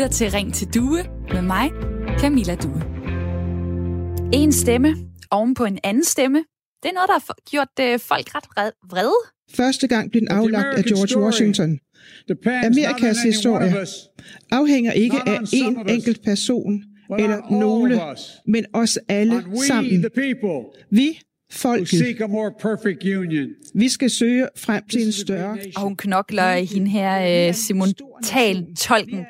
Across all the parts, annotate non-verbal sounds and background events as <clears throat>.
lytter til Ring til Due med mig, Camilla Due. En stemme oven på en anden stemme, det er noget, der har gjort øh, folk ret vrede. Første gang blev den aflagt af George Washington. Amerikas historie afhænger ikke af én enkelt person eller nogle, men os alle sammen. Vi folket. Vi skal søge frem til en større... Og hun knokler hende her, øh, Simon Tal, tolken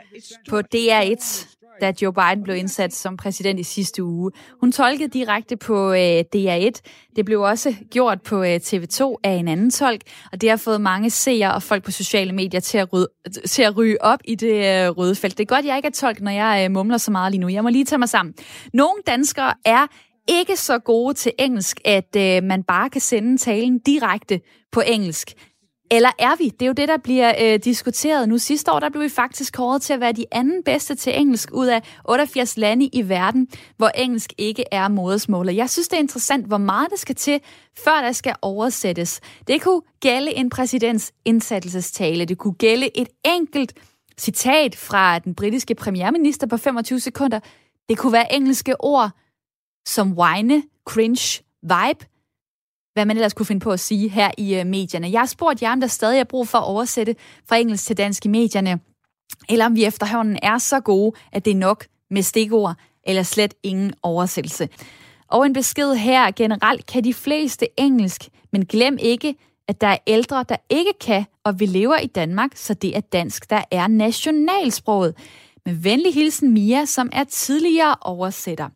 på DR1, da Joe Biden blev indsat som præsident i sidste uge. Hun tolkede direkte på øh, DR1. Det blev også gjort på øh, TV2 af en anden tolk, og det har fået mange seere og folk på sociale medier til at, rydde, til at ryge op i det øh, røde felt. Det er godt, jeg ikke er tolk, når jeg øh, mumler så meget lige nu. Jeg må lige tage mig sammen. Nogle danskere er ikke så gode til engelsk, at øh, man bare kan sende talen direkte på engelsk. Eller er vi? Det er jo det, der bliver øh, diskuteret nu. Sidste år der blev vi faktisk kåret til at være de anden bedste til engelsk ud af 88 lande i verden, hvor engelsk ikke er modersmålet. Jeg synes, det er interessant, hvor meget det skal til, før der skal oversættes. Det kunne gælde en præsidents indsættelsestale. Det kunne gælde et enkelt citat fra den britiske premierminister på 25 sekunder. Det kunne være engelske ord, som whine, cringe, vibe, hvad man ellers kunne finde på at sige her i øh, medierne. Jeg har spurgt jer, om der stadig er brug for at oversætte fra engelsk til dansk i medierne, eller om vi efterhånden er så gode, at det er nok med stikord, eller slet ingen oversættelse. Og en besked her generelt kan de fleste engelsk, men glem ikke, at der er ældre, der ikke kan, og vi lever i Danmark, så det er dansk, der er nationalsproget. Med venlig hilsen Mia, som er tidligere oversætter.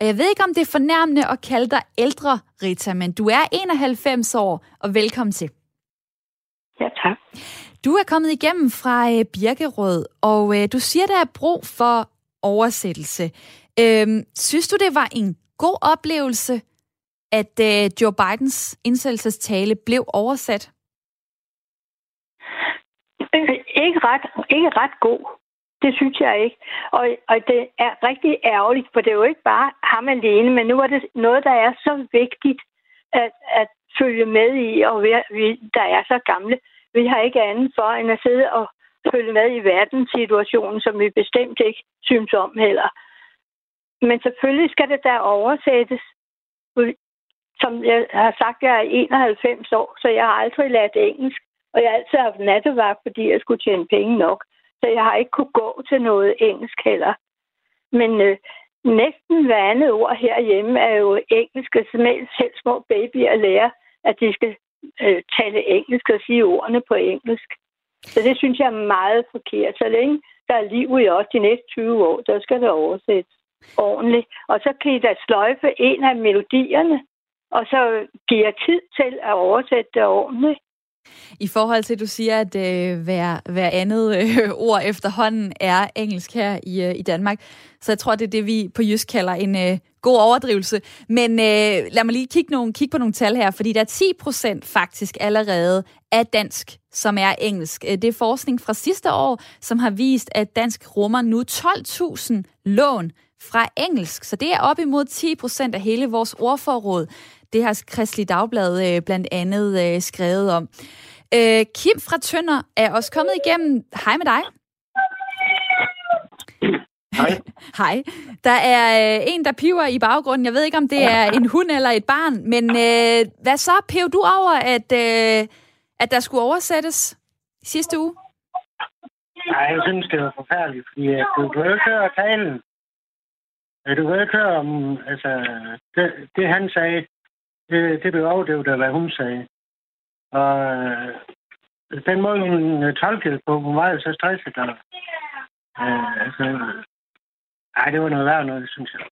Og jeg ved ikke, om det er fornærmende at kalde dig ældre, Rita, men du er 91 år, og velkommen til. Ja, tak. Du er kommet igennem fra øh, Birkerød, og øh, du siger, der er brug for oversættelse. Øhm, synes du, det var en god oplevelse, at øh, Joe Bidens indsættelsestale blev oversat? Ikke ret, ikke ret god. Det synes jeg ikke. Og, og det er rigtig ærgerligt, for det er jo ikke bare ham alene, men nu er det noget, der er så vigtigt at, at følge med i, og vi, vi, der er så gamle. Vi har ikke andet for, end at sidde og følge med i verdenssituationen, som vi bestemt ikke synes om heller. Men selvfølgelig skal det der oversættes. Som jeg har sagt, jeg er 91 år, så jeg har aldrig lært engelsk. Og jeg har altid haft nattevagt, fordi jeg skulle tjene penge nok så jeg har ikke kunne gå til noget engelsk heller. Men øh, næsten hver andet ord herhjemme er jo engelsk, og selv små babyer lærer, at de skal øh, tale engelsk og sige ordene på engelsk. Så det synes jeg er meget forkert. Så længe der er liv i os de næste 20 år, der skal det oversættes ordentligt. Og så kan I da sløjfe en af melodierne, og så giver tid til at oversætte det ordentligt. I forhold til, at du siger, at øh, hver, hver andet øh, <laughs> ord efterhånden er engelsk her i, øh, i Danmark, så jeg tror, det er det, vi på jysk kalder en øh, god overdrivelse. Men øh, lad mig lige kigge, nogle, kigge på nogle tal her, fordi der er 10 procent faktisk allerede af dansk, som er engelsk. Øh, det er forskning fra sidste år, som har vist, at dansk rummer nu 12.000 lån fra engelsk. Så det er op imod 10 procent af hele vores ordforråd. Det har Kristelig Dagblad øh, blandt andet øh, skrevet om. Øh, Kim fra Tønder er også kommet igennem. Hej med dig. Hej. <laughs> Hej. Der er øh, en, der piver i baggrunden. Jeg ved ikke, om det er en hund eller et barn, men øh, hvad så? Pev du over, at, øh, at der skulle oversættes sidste uge? Nej, jeg synes, det var forfærdeligt, fordi du kan jo ikke høre talen. Du kan ikke høre om, altså, det, det han sagde, det, det blev overdøvet af, hvad hun sagde. Og øh, den måde, hun øh, tolkede på, hun var jo så stresset. Og, øh, altså, øh, ej, det var noget værd noget, synes jeg.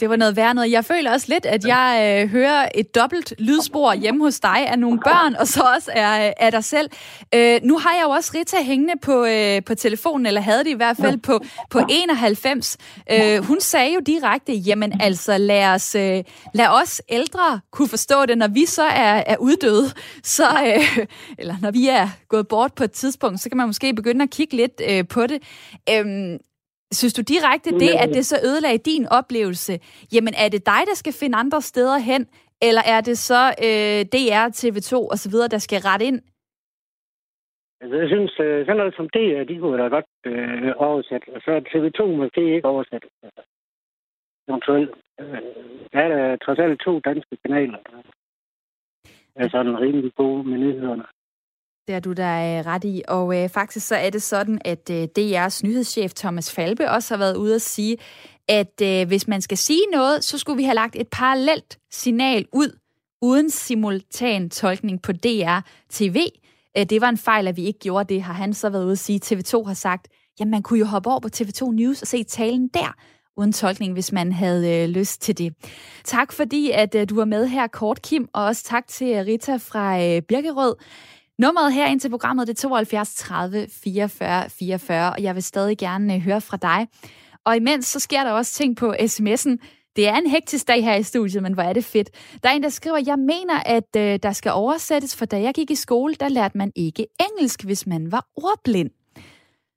Det var noget værd noget. Jeg føler også lidt, at jeg øh, hører et dobbelt lydspor hjemme hos dig af nogle børn, og så også er, af dig selv. Øh, nu har jeg jo også Rita hængende på, øh, på telefonen, eller havde det i hvert fald på, på 91. Øh, hun sagde jo direkte, jamen altså, lad os, øh, lad os ældre kunne forstå det, når vi så er, er uddøde, så, øh, eller når vi er gået bort på et tidspunkt, så kan man måske begynde at kigge lidt øh, på det. Øh, Synes du direkte det, at det så ødelagde din oplevelse? Jamen, er det dig, der skal finde andre steder hen, eller er det så øh, DR, TV2 osv., der skal rette ind? Altså, jeg synes, øh, sådan noget som det, de kunne da godt øh, oversætte. Og så TV2 måske ikke oversætte. Eventuelt. Øh, der er der trods alt to danske kanaler, der er sådan rimelig gode med nyhederne. Det er du der er ret i. Og øh, faktisk så er det sådan, at øh, DR's nyhedschef Thomas Falbe også har været ude at sige, at øh, hvis man skal sige noget, så skulle vi have lagt et parallelt signal ud, uden simultan tolkning på DR TV. Øh, det var en fejl, at vi ikke gjorde det, har han så været ude at sige. TV2 har sagt, jamen man kunne jo hoppe over på TV2 News og se talen der, uden tolkning, hvis man havde øh, lyst til det. Tak fordi, at øh, du var med her kort, Kim, og også tak til øh, Rita fra øh, Birkerød. Nummeret her ind til programmet det er 72 30 44 44, og jeg vil stadig gerne øh, høre fra dig. Og imens så sker der også ting på sms'en. Det er en hektisk dag her i studiet, men hvor er det fedt. Der er en, der skriver, jeg mener, at øh, der skal oversættes, for da jeg gik i skole, der lærte man ikke engelsk, hvis man var ordblind.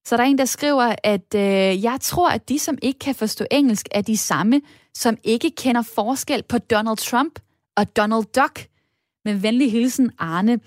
Så der er en, der skriver, at øh, jeg tror, at de, som ikke kan forstå engelsk, er de samme, som ikke kender forskel på Donald Trump og Donald Duck. Med venlig hilsen, Arne.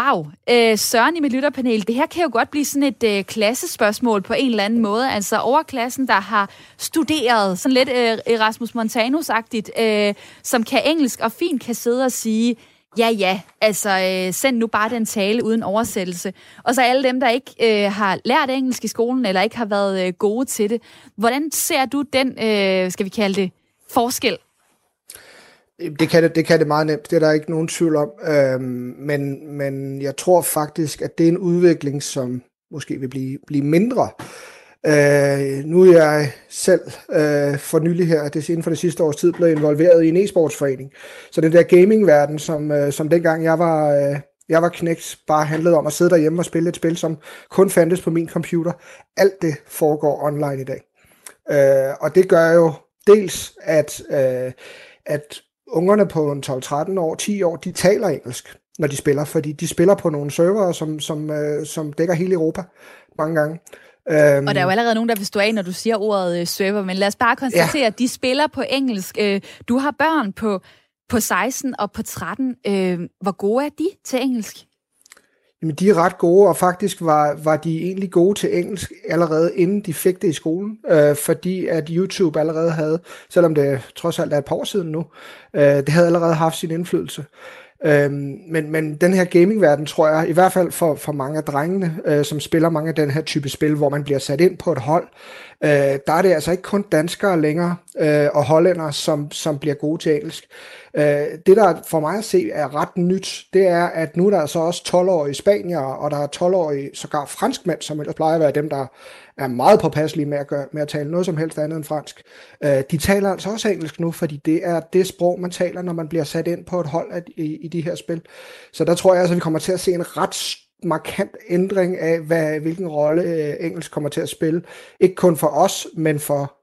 Wow, øh, Søren i mit lytterpanel, det her kan jo godt blive sådan et øh, klassespørgsmål på en eller anden måde. Altså overklassen, der har studeret, sådan lidt øh, Erasmus Montanus-agtigt, øh, som kan engelsk og fint kan sidde og sige, ja ja, altså øh, send nu bare den tale uden oversættelse. Og så alle dem, der ikke øh, har lært engelsk i skolen, eller ikke har været øh, gode til det. Hvordan ser du den, øh, skal vi kalde det, forskel det kan det, det kan det meget nemt, det er der ikke nogen tvivl om. Øhm, men, men jeg tror faktisk, at det er en udvikling, som måske vil blive, blive mindre. Øh, nu er jeg selv øh, for nylig her, det inden for det sidste års tid, blevet involveret i en e-sportsforening. Så den der gamingverden, som, øh, som dengang jeg var, øh, jeg var knægt, bare handlede om at sidde derhjemme og spille et spil, som kun fandtes på min computer. Alt det foregår online i dag. Øh, og det gør jo dels, at, øh, at ungerne på en 12-13 år, 10 år, de taler engelsk, når de spiller, fordi de spiller på nogle server, som, som, øh, som dækker hele Europa mange gange. Um, og der er jo allerede nogen, der vil stå af, når du siger ordet øh, server, men lad os bare konstatere, ja. at de spiller på engelsk. Øh, du har børn på, på 16 og på 13. Øh, hvor gode er de til engelsk? Jamen, de er ret gode, og faktisk var, var de egentlig gode til engelsk allerede inden de fik det i skolen, øh, fordi at YouTube allerede havde, selvom det trods alt er et par år siden nu, øh, det havde allerede haft sin indflydelse. Øh, men, men den her gamingverden, tror jeg, i hvert fald for, for mange af drengene, øh, som spiller mange af den her type spil, hvor man bliver sat ind på et hold, øh, der er det altså ikke kun danskere længere øh, og hollændere, som, som bliver gode til engelsk. Øh, det, der for mig at se er ret nyt, det er, at nu er der så også 12-årige spanier, og der er 12-årige sågar franskmænd, som ellers plejer at være dem, der er meget påpasselige med at, gøre, med at tale noget som helst andet end fransk. Øh, de taler altså også engelsk nu, fordi det er det sprog, man taler, når man bliver sat ind på et hold i, i de her spil. Så der tror jeg altså, at vi kommer til at se en ret markant ændring af, hvad, hvilken rolle øh, engelsk kommer til at spille. Ikke kun for os, men for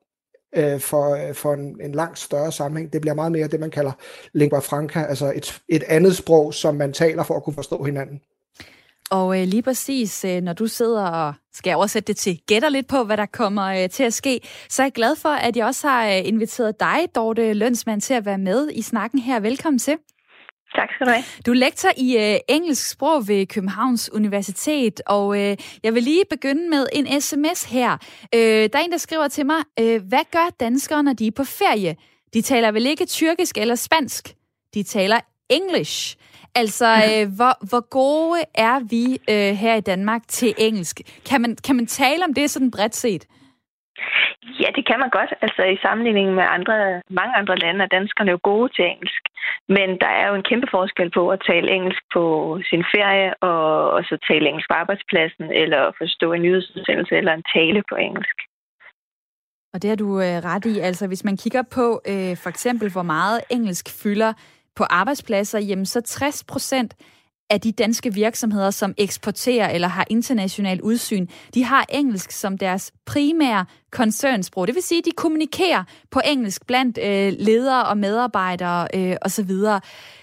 øh, for, øh, for en, en langt større sammenhæng. Det bliver meget mere det, man kalder lingua franca, altså et, et andet sprog, som man taler for at kunne forstå hinanden. Og øh, lige præcis, øh, når du sidder og skal oversætte det til gætter lidt på, hvad der kommer øh, til at ske, så er jeg glad for, at jeg også har øh, inviteret dig, Dorte Lønsmand, til at være med i snakken her. Velkommen til. Tak skal du have. Du er lektor i øh, engelsk sprog ved Københavns Universitet, og øh, jeg vil lige begynde med en sms her. Øh, der er en, der skriver til mig, øh, hvad gør danskere, når de er på ferie? De taler vel ikke tyrkisk eller spansk? De taler engelsk. Altså, <laughs> øh, hvor, hvor gode er vi øh, her i Danmark til engelsk? Kan man, kan man tale om det sådan bredt set? Ja, det kan man godt. Altså i sammenligning med andre, mange andre lande er danskerne jo gode til engelsk. Men der er jo en kæmpe forskel på at tale engelsk på sin ferie, og, og så tale engelsk på arbejdspladsen, eller forstå en nyhedsudsendelse eller en tale på engelsk. Og det har du øh, ret i. Altså hvis man kigger på øh, for eksempel, hvor meget engelsk fylder på arbejdspladser, jamen så 60 procent af de danske virksomheder, som eksporterer eller har international udsyn, de har engelsk som deres primære koncernsprog. Det vil sige, at de kommunikerer på engelsk blandt øh, ledere og medarbejdere øh, osv.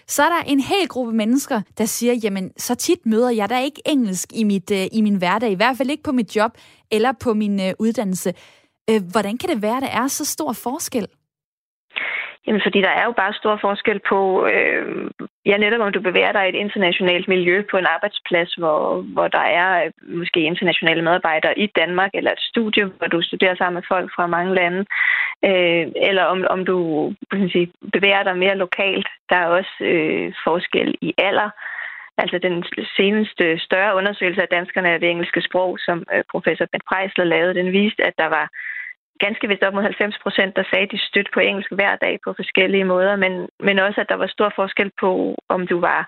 Så er der en hel gruppe mennesker, der siger, jamen, så tit møder jeg da ikke engelsk i, mit, øh, i min hverdag, i hvert fald ikke på mit job eller på min øh, uddannelse. Øh, hvordan kan det være, at der er så stor forskel? Jamen, fordi der er jo bare stor forskel på, øh, ja, netop om du bevæger dig i et internationalt miljø på en arbejdsplads, hvor, hvor der er øh, måske internationale medarbejdere i Danmark, eller et studie, hvor du studerer sammen med folk fra mange lande, øh, eller om, om du kan sige, bevæger dig mere lokalt. Der er også øh, forskel i alder. Altså den seneste større undersøgelse af danskerne af det engelske sprog, som øh, professor Ben Preisler lavede, den viste, at der var ganske vist op mod 90 procent, der sagde, at de stødte på engelsk hver dag på forskellige måder, men, men også, at der var stor forskel på, om du var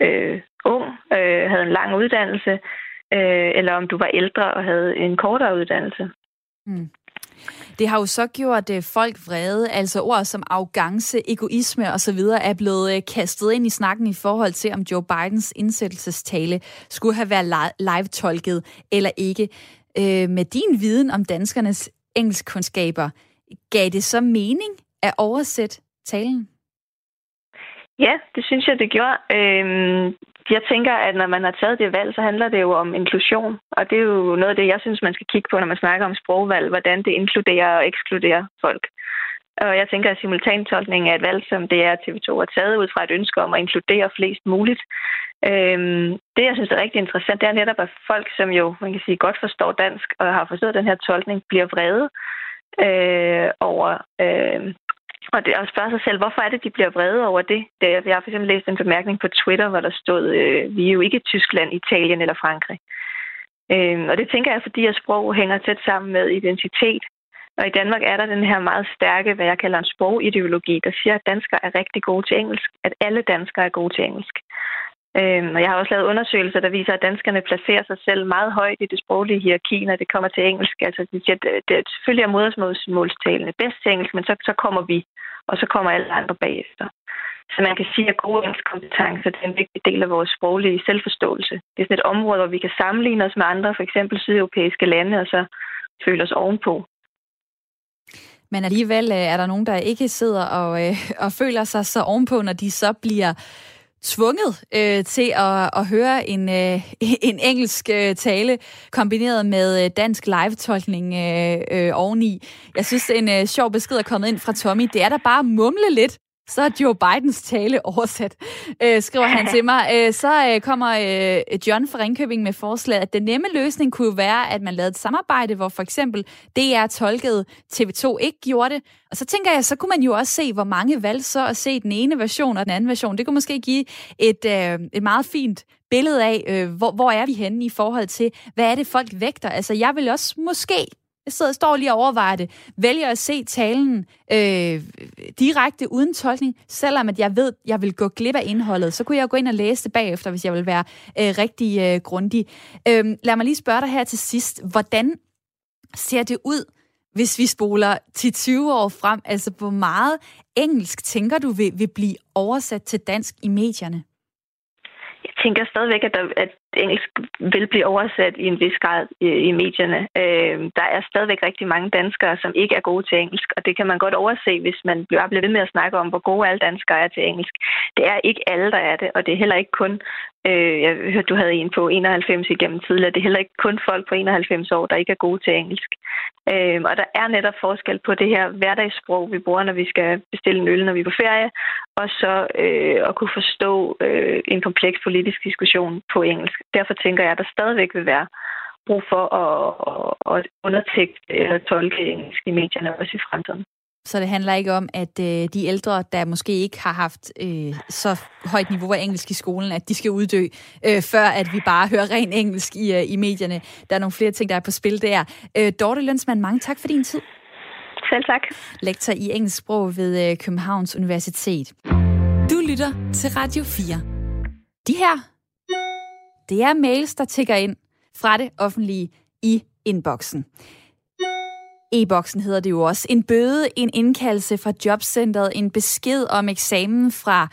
øh, ung, øh, havde en lang uddannelse, øh, eller om du var ældre og havde en kortere uddannelse. Mm. Det har jo så gjort uh, folk vrede, altså ord som arrogance, egoisme osv. er blevet øh, kastet ind i snakken i forhold til, om Joe Bidens indsættelsestale skulle have været live-tolket eller ikke. Uh, med din viden om danskernes engelskkundskaber, gav det så mening at oversætte talen? Ja, det synes jeg, det gjorde. Øhm, jeg tænker, at når man har taget det valg, så handler det jo om inklusion. Og det er jo noget af det, jeg synes, man skal kigge på, når man snakker om sprogvalg, hvordan det inkluderer og ekskluderer folk. Og jeg tænker, at simultantolkning er et valg, som det er TV2 har taget ud fra et ønske om at inkludere flest muligt. Øhm, det, jeg synes er rigtig interessant, det er netop, at folk, som jo man kan sige, godt forstår dansk og har forstået den her tolkning, bliver vrede øh, over... Øh, og det og at spørge sig selv, hvorfor er det, de bliver vrede over det? det jeg har for eksempel læst en bemærkning på Twitter, hvor der stod, øh, vi er jo ikke Tyskland, Italien eller Frankrig. Øh, og det tænker jeg, fordi at sprog hænger tæt sammen med identitet. Og i Danmark er der den her meget stærke, hvad jeg kalder en sprogideologi, der siger, at danskere er rigtig gode til engelsk. At alle danskere er gode til engelsk. Øhm, og jeg har også lavet undersøgelser, der viser, at danskerne placerer sig selv meget højt i det sproglige hierarki, når det kommer til engelsk. Altså, de siger, at det, selvfølgelig er modersmålstalende bedst til engelsk, men så, så kommer vi, og så kommer alle andre bagefter. Så man kan sige, at gode engelskkompetencer er en vigtig del af vores sproglige selvforståelse. Det er sådan et område, hvor vi kan sammenligne os med andre, for eksempel sydeuropæiske lande, og så føle os ovenpå. Men alligevel øh, er der nogen, der ikke sidder og, øh, <laughs> og føler sig så ovenpå, når de så bliver tvunget øh, til at, at høre en, øh, <laughs> en engelsk øh, tale kombineret med øh, dansk live-tolkning øh, øh, oveni. Jeg synes, en øh, sjov besked er kommet ind fra Tommy. Det er da bare mumle lidt så er Joe Bidens tale <laughs> oversat, øh, skriver han til mig. Øh, så øh, kommer øh, John fra Ringkøbing med forslaget, at den nemme løsning kunne være, at man lavede et samarbejde, hvor for eksempel DR tolkede, TV2 ikke gjorde det. Og så tænker jeg, så kunne man jo også se, hvor mange valgte så at se den ene version og den anden version. Det kunne måske give et, øh, et meget fint billede af, øh, hvor, hvor er vi henne i forhold til, hvad er det folk vægter. Altså jeg vil også måske jeg sidder, står lige og overvejer det, vælger at se talen øh, direkte uden tolkning, selvom at jeg ved, jeg vil gå glip af indholdet, så kunne jeg gå ind og læse det bagefter, hvis jeg vil være øh, rigtig øh, grundig. Øh, lad mig lige spørge dig her til sidst, hvordan ser det ud, hvis vi spoler til 20 år frem? Altså, hvor meget engelsk tænker du vil, vil blive oversat til dansk i medierne? Jeg tænker stadigvæk, at, der, at engelsk vil blive oversat i en vis grad i, i medierne. Øh, der er stadigvæk rigtig mange danskere, som ikke er gode til engelsk, og det kan man godt overse, hvis man bliver ved med at snakke om, hvor gode alle danskere er til engelsk. Det er ikke alle, der er det, og det er heller ikke kun, øh, jeg hørte, du havde en på 91 igennem tidligere, det er heller ikke kun folk på 91 år, der ikke er gode til engelsk. Øh, og der er netop forskel på det her hverdagssprog, vi bruger, når vi skal bestille en øl, når vi er på ferie, og så øh, at kunne forstå øh, en kompleks politisk diskussion på engelsk derfor tænker jeg, at der stadigvæk vil være brug for at, at undertekste eller tolke engelsk i medierne også i fremtiden. Så det handler ikke om, at øh, de ældre, der måske ikke har haft øh, så højt niveau af engelsk i skolen, at de skal uddø, øh, før at vi bare hører ren engelsk i, øh, i medierne. Der er nogle flere ting, der er på spil der. Øh, Dorte Lønsmann, mange tak for din tid. Selv tak. Lektor i engelsk sprog ved øh, Københavns Universitet. Du lytter til Radio 4. De her det er mails, der tigger ind fra det offentlige i inboxen. E-boksen hedder det jo også. En bøde, en indkaldelse fra jobcentret, en besked om eksamen fra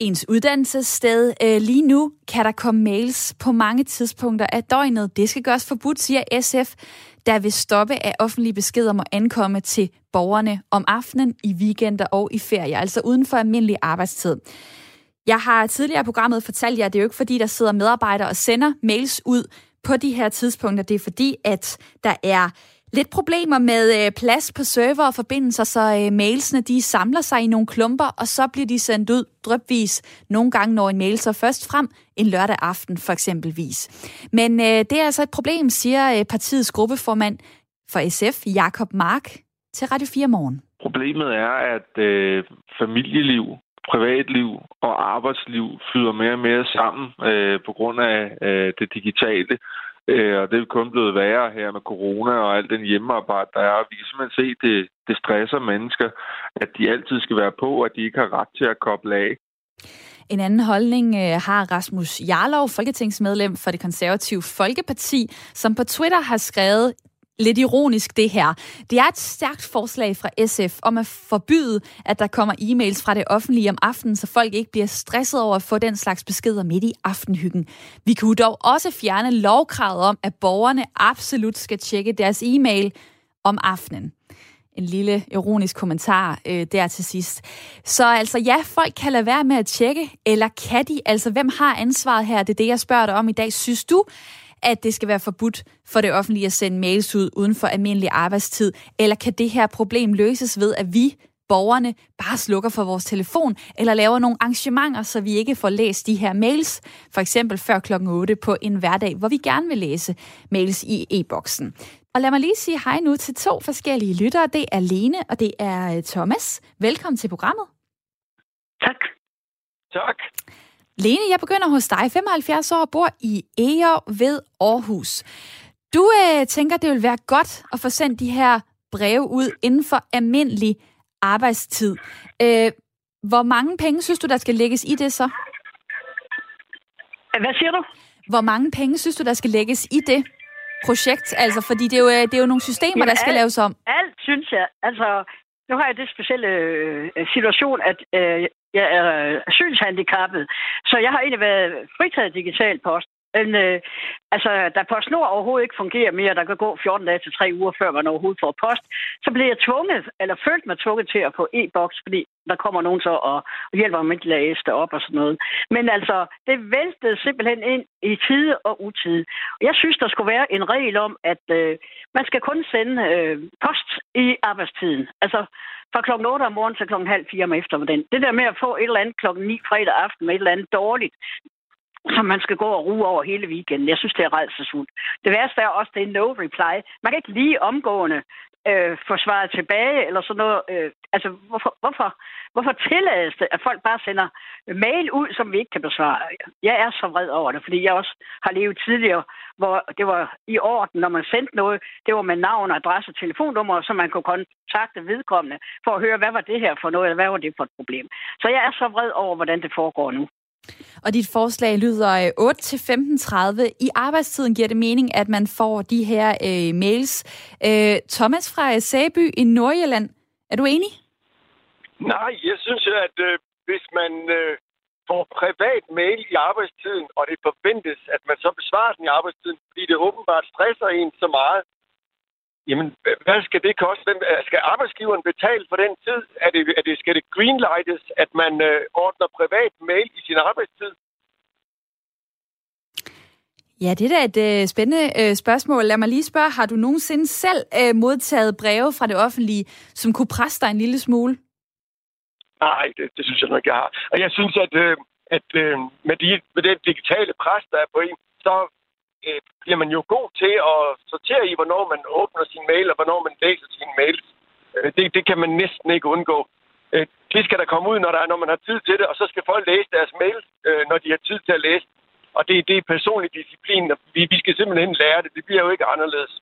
ens uddannelsessted. Øh, lige nu kan der komme mails på mange tidspunkter af døgnet. Det skal gøres forbudt, siger SF, der vil stoppe af offentlige beskeder må ankomme til borgerne om aftenen, i weekender og i ferie, altså uden for almindelig arbejdstid. Jeg har tidligere i programmet fortalt jer, at det er jo ikke fordi, der sidder medarbejdere og sender mails ud på de her tidspunkter. Det er fordi, at der er Lidt problemer med øh, plads på server og forbindelser, så øh, mailsene de samler sig i nogle klumper, og så bliver de sendt ud drøbvis. Nogle gange når en mail så først frem en lørdag aften for eksempelvis. Men øh, det er altså et problem, siger øh, partiets gruppeformand for SF, Jakob Mark, til Radio 4 Morgen. Problemet er, at øh, familieliv, privatliv og arbejdsliv flyder mere og mere sammen øh, på grund af øh, det digitale. Øh, og det er kun blevet værre her med corona og alt den hjemmearbejde, der er. Vi kan simpelthen se, at det, det stresser mennesker, at de altid skal være på, og at de ikke har ret til at koble af. En anden holdning øh, har Rasmus Jarlov, folketingsmedlem for det konservative Folkeparti, som på Twitter har skrevet, lidt ironisk det her. Det er et stærkt forslag fra SF om at forbyde, at der kommer e-mails fra det offentlige om aftenen, så folk ikke bliver stresset over at få den slags beskeder midt i aftenhyggen. Vi kunne dog også fjerne lovkravet om, at borgerne absolut skal tjekke deres e-mail om aftenen. En lille ironisk kommentar øh, der til sidst. Så altså ja, folk kan lade være med at tjekke, eller kan de? Altså hvem har ansvaret her? Det er det, jeg spørger dig om i dag. Synes du, at det skal være forbudt for det offentlige at sende mails ud uden for almindelig arbejdstid? Eller kan det her problem løses ved, at vi borgerne bare slukker for vores telefon, eller laver nogle arrangementer, så vi ikke får læst de her mails, for eksempel før klokken 8 på en hverdag, hvor vi gerne vil læse mails i e-boksen. Og lad mig lige sige hej nu til to forskellige lyttere. Det er Lene, og det er Thomas. Velkommen til programmet. Tak. Tak. Lene, jeg begynder hos dig. 75 år, bor i Eger ved Aarhus. Du øh, tænker, det vil være godt at få sendt de her breve ud inden for almindelig arbejdstid. Øh, hvor mange penge synes du, der skal lægges i det så? Hvad siger du? Hvor mange penge synes du, der skal lægges i det projekt? Altså, fordi det er jo, øh, det er jo nogle systemer, Jamen, der skal alt, laves om. Alt, synes jeg. Altså, nu har jeg det specielle øh, situation, at øh, jeg er øh, synshandicappet, så jeg har egentlig været fritaget digital post. Men øh, altså, da PostNord overhovedet ikke fungerer mere, der kan gå 14 dage til 3 uger, før man overhovedet får post, så bliver jeg tvunget, eller følt mig tvunget til at få e-boks, fordi der kommer nogen så og, og hjælper mig med at læse det op og sådan noget. Men altså, det væltede simpelthen ind i tide og utide. Jeg synes, der skulle være en regel om, at øh, man skal kun sende øh, post i arbejdstiden. Altså, fra klokken 8 om morgenen til klokken halv fire om eftermiddagen. Det der med at få et eller andet klokken 9 fredag aften med et eller andet dårligt, som man skal gå og ruge over hele weekenden. Jeg synes, det er redselsfuldt. Det værste er også, det er no reply. Man kan ikke lige omgående øh, få svaret tilbage, eller sådan noget. Øh, altså, hvorfor, hvorfor, hvorfor tillades det, at folk bare sender mail ud, som vi ikke kan besvare? Jeg er så vred over det, fordi jeg også har levet tidligere, hvor det var i orden, når man sendte noget, det var med navn, adresse og telefonnummer, så man kunne kontakte vedkommende for at høre, hvad var det her for noget, eller hvad var det for et problem. Så jeg er så vred over, hvordan det foregår nu. Og dit forslag lyder øh, 8-15.30. I arbejdstiden giver det mening, at man får de her øh, mails. Øh, Thomas fra øh, Sæby i Nordjylland, er du enig? Nej, jeg synes, at øh, hvis man øh, får privat mail i arbejdstiden, og det forventes, at man så besvarer den i arbejdstiden, fordi det åbenbart stresser en så meget, Jamen, hvad skal det koste? Hvem, skal arbejdsgiveren betale for den tid? Er det, er det, skal det greenlightes, at man øh, ordner privat mail i sin arbejdstid? Ja, det er da et øh, spændende øh, spørgsmål. Lad mig lige spørge, har du nogensinde selv øh, modtaget breve fra det offentlige, som kunne presse dig en lille smule? Nej, det, det synes jeg nok, jeg har. Og jeg synes, at, øh, at øh, med, de, med den digitale pres, der er på en, så øh, bliver man jo god til at sortere i, hvornår man åbner sin mail, og hvornår man læser sin mail. Øh, det, det kan man næsten ikke undgå. Øh, det skal der komme ud, når, der, når man har tid til det, og så skal folk læse deres mail, øh, når de har tid til at læse. Og det, det er personlig disciplin, og vi, vi skal simpelthen lære det. Det bliver jo ikke anderledes.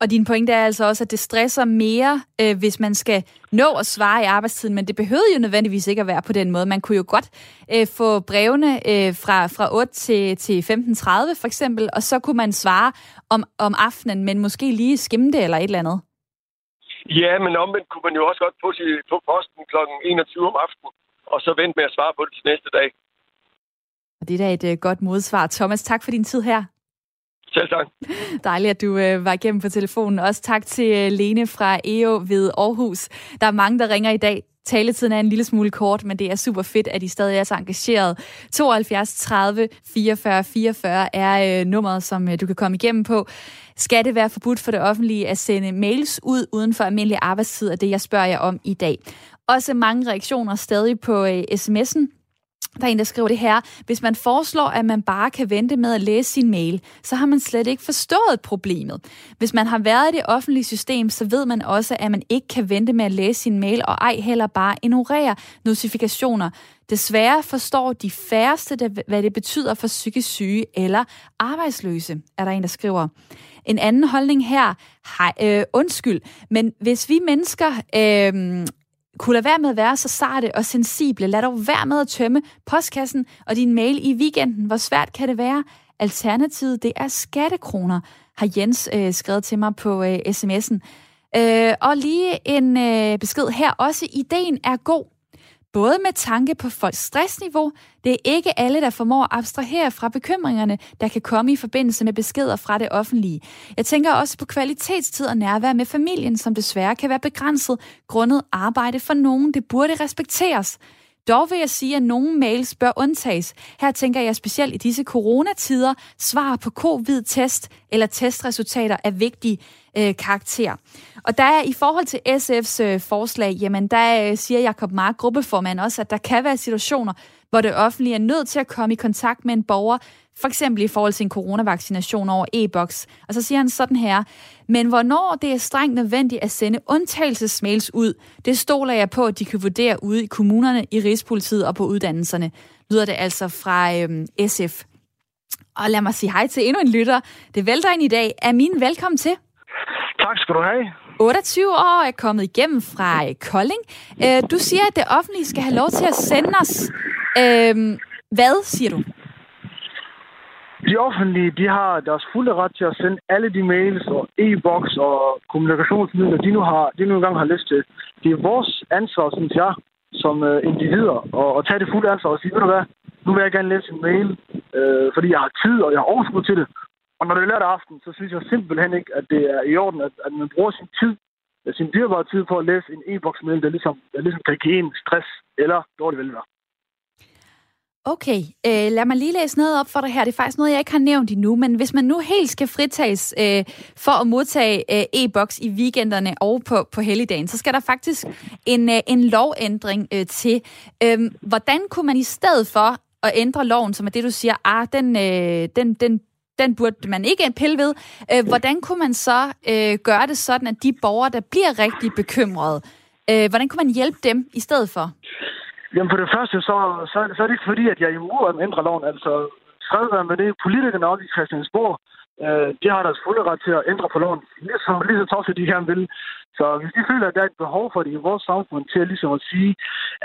Og din pointe er altså også, at det stresser mere, øh, hvis man skal nå at svare i arbejdstiden, men det behøvede jo nødvendigvis ikke at være på den måde. Man kunne jo godt øh, få brevene øh, fra, fra 8 til, til 15.30 for eksempel, og så kunne man svare om, om aftenen, men måske lige skimme det eller et eller andet. Ja, men omvendt kunne man jo også godt få, få posten kl. 21 om aftenen, og så vente med at svare på det til næste dag. Og det er da et øh, godt modsvar. Thomas, tak for din tid her. Selv tak. Dejligt, at du øh, var igennem på telefonen. Også tak til øh, Lene fra EO ved Aarhus. Der er mange, der ringer i dag. Taletiden er en lille smule kort, men det er super fedt, at I stadig er så engageret. 72 30 44 44 er øh, nummeret, som øh, du kan komme igennem på. Skal det være forbudt for det offentlige at sende mails ud uden for almindelig arbejdstid, er det, jeg spørger jer om i dag. Også mange reaktioner stadig på øh, sms'en. Der er en, der skriver det her. Hvis man foreslår, at man bare kan vente med at læse sin mail, så har man slet ikke forstået problemet. Hvis man har været i det offentlige system, så ved man også, at man ikke kan vente med at læse sin mail, og ej heller bare ignorere notifikationer. Desværre forstår de færreste, hvad det betyder for psykisk syge eller arbejdsløse, er der en, der skriver. En anden holdning her, hej, øh, undskyld, men hvis vi mennesker øh, kunne lade være med at være så sarte og sensible. Lad dog være med at tømme postkassen og din mail i weekenden. Hvor svært kan det være? Alternativet, det er skattekroner, har Jens øh, skrevet til mig på øh, sms'en. Øh, og lige en øh, besked her også. Ideen er god både med tanke på folks stressniveau. Det er ikke alle, der formår at abstrahere fra bekymringerne, der kan komme i forbindelse med beskeder fra det offentlige. Jeg tænker også på kvalitetstid og nærvær med familien, som desværre kan være begrænset grundet arbejde for nogen. Det burde respekteres. Dog vil jeg sige, at nogle mails bør undtages. Her tænker jeg specielt i disse coronatider, svar på covid-test eller testresultater er vigtige øh, karakter. Og der er i forhold til SF's øh, forslag, jamen der øh, siger Jakob Mark, gruppeformand også, at der kan være situationer, hvor det offentlige er nødt til at komme i kontakt med en borger, for eksempel i forhold til en coronavaccination over e-boks. Og så siger han sådan her, men hvornår det er strengt nødvendigt at sende undtagelsesmails ud, det stoler jeg på, at de kan vurdere ude i kommunerne, i Rigspolitiet og på uddannelserne. Lyder det altså fra øhm, SF. Og lad mig sige hej til endnu en lytter. Det vælter ind i dag. Er min velkommen til? Tak skal du have. 28 år er kommet igennem fra øh, Kolding. Øh, du siger, at det offentlige skal have lov til at sende os. Øhm, hvad siger du? De offentlige, de har deres fulde ret til at sende alle de mails og e-boks og kommunikationsmidler, de nu, har, de nu engang har lyst til. Det er vores ansvar, synes jeg, som øh, individer, at, at tage det fulde ansvar og sige, ved du hvad, nu vil jeg gerne læse en mail, øh, fordi jeg har tid og jeg har overskud til det. Og når det er lørdag aften, så synes jeg simpelthen ikke, at det er i orden, at, at man bruger sin tid, øh, sin dyrbare tid på at læse en e-boks mail, der ligesom, der ligesom kan give en stress eller dårlig velvære. Okay, øh, lad mig lige læse noget op for dig her. Det er faktisk noget, jeg ikke har nævnt endnu, men hvis man nu helt skal fritages øh, for at modtage øh, e-boks i weekenderne og på, på helligdagen, så skal der faktisk en, øh, en lovændring øh, til. Øh, hvordan kunne man i stedet for at ændre loven, som er det, du siger, ah, den, øh, den, den den burde man ikke pille ved. Øh, hvordan kunne man så øh, gøre det sådan, at de borgere, der bliver rigtig bekymrede, øh, hvordan kunne man hjælpe dem i stedet for? Jamen for det første, så, så, så er det ikke fordi, at jeg er imod at ændre loven. Altså, fred med det. Politikerne op i Christiansborg, øh, de har deres fulde ret til at ændre på loven, ligesom, så tosset de gerne vil. Så hvis de føler, at der er et behov for det i vores samfund til at, ligesom at sige,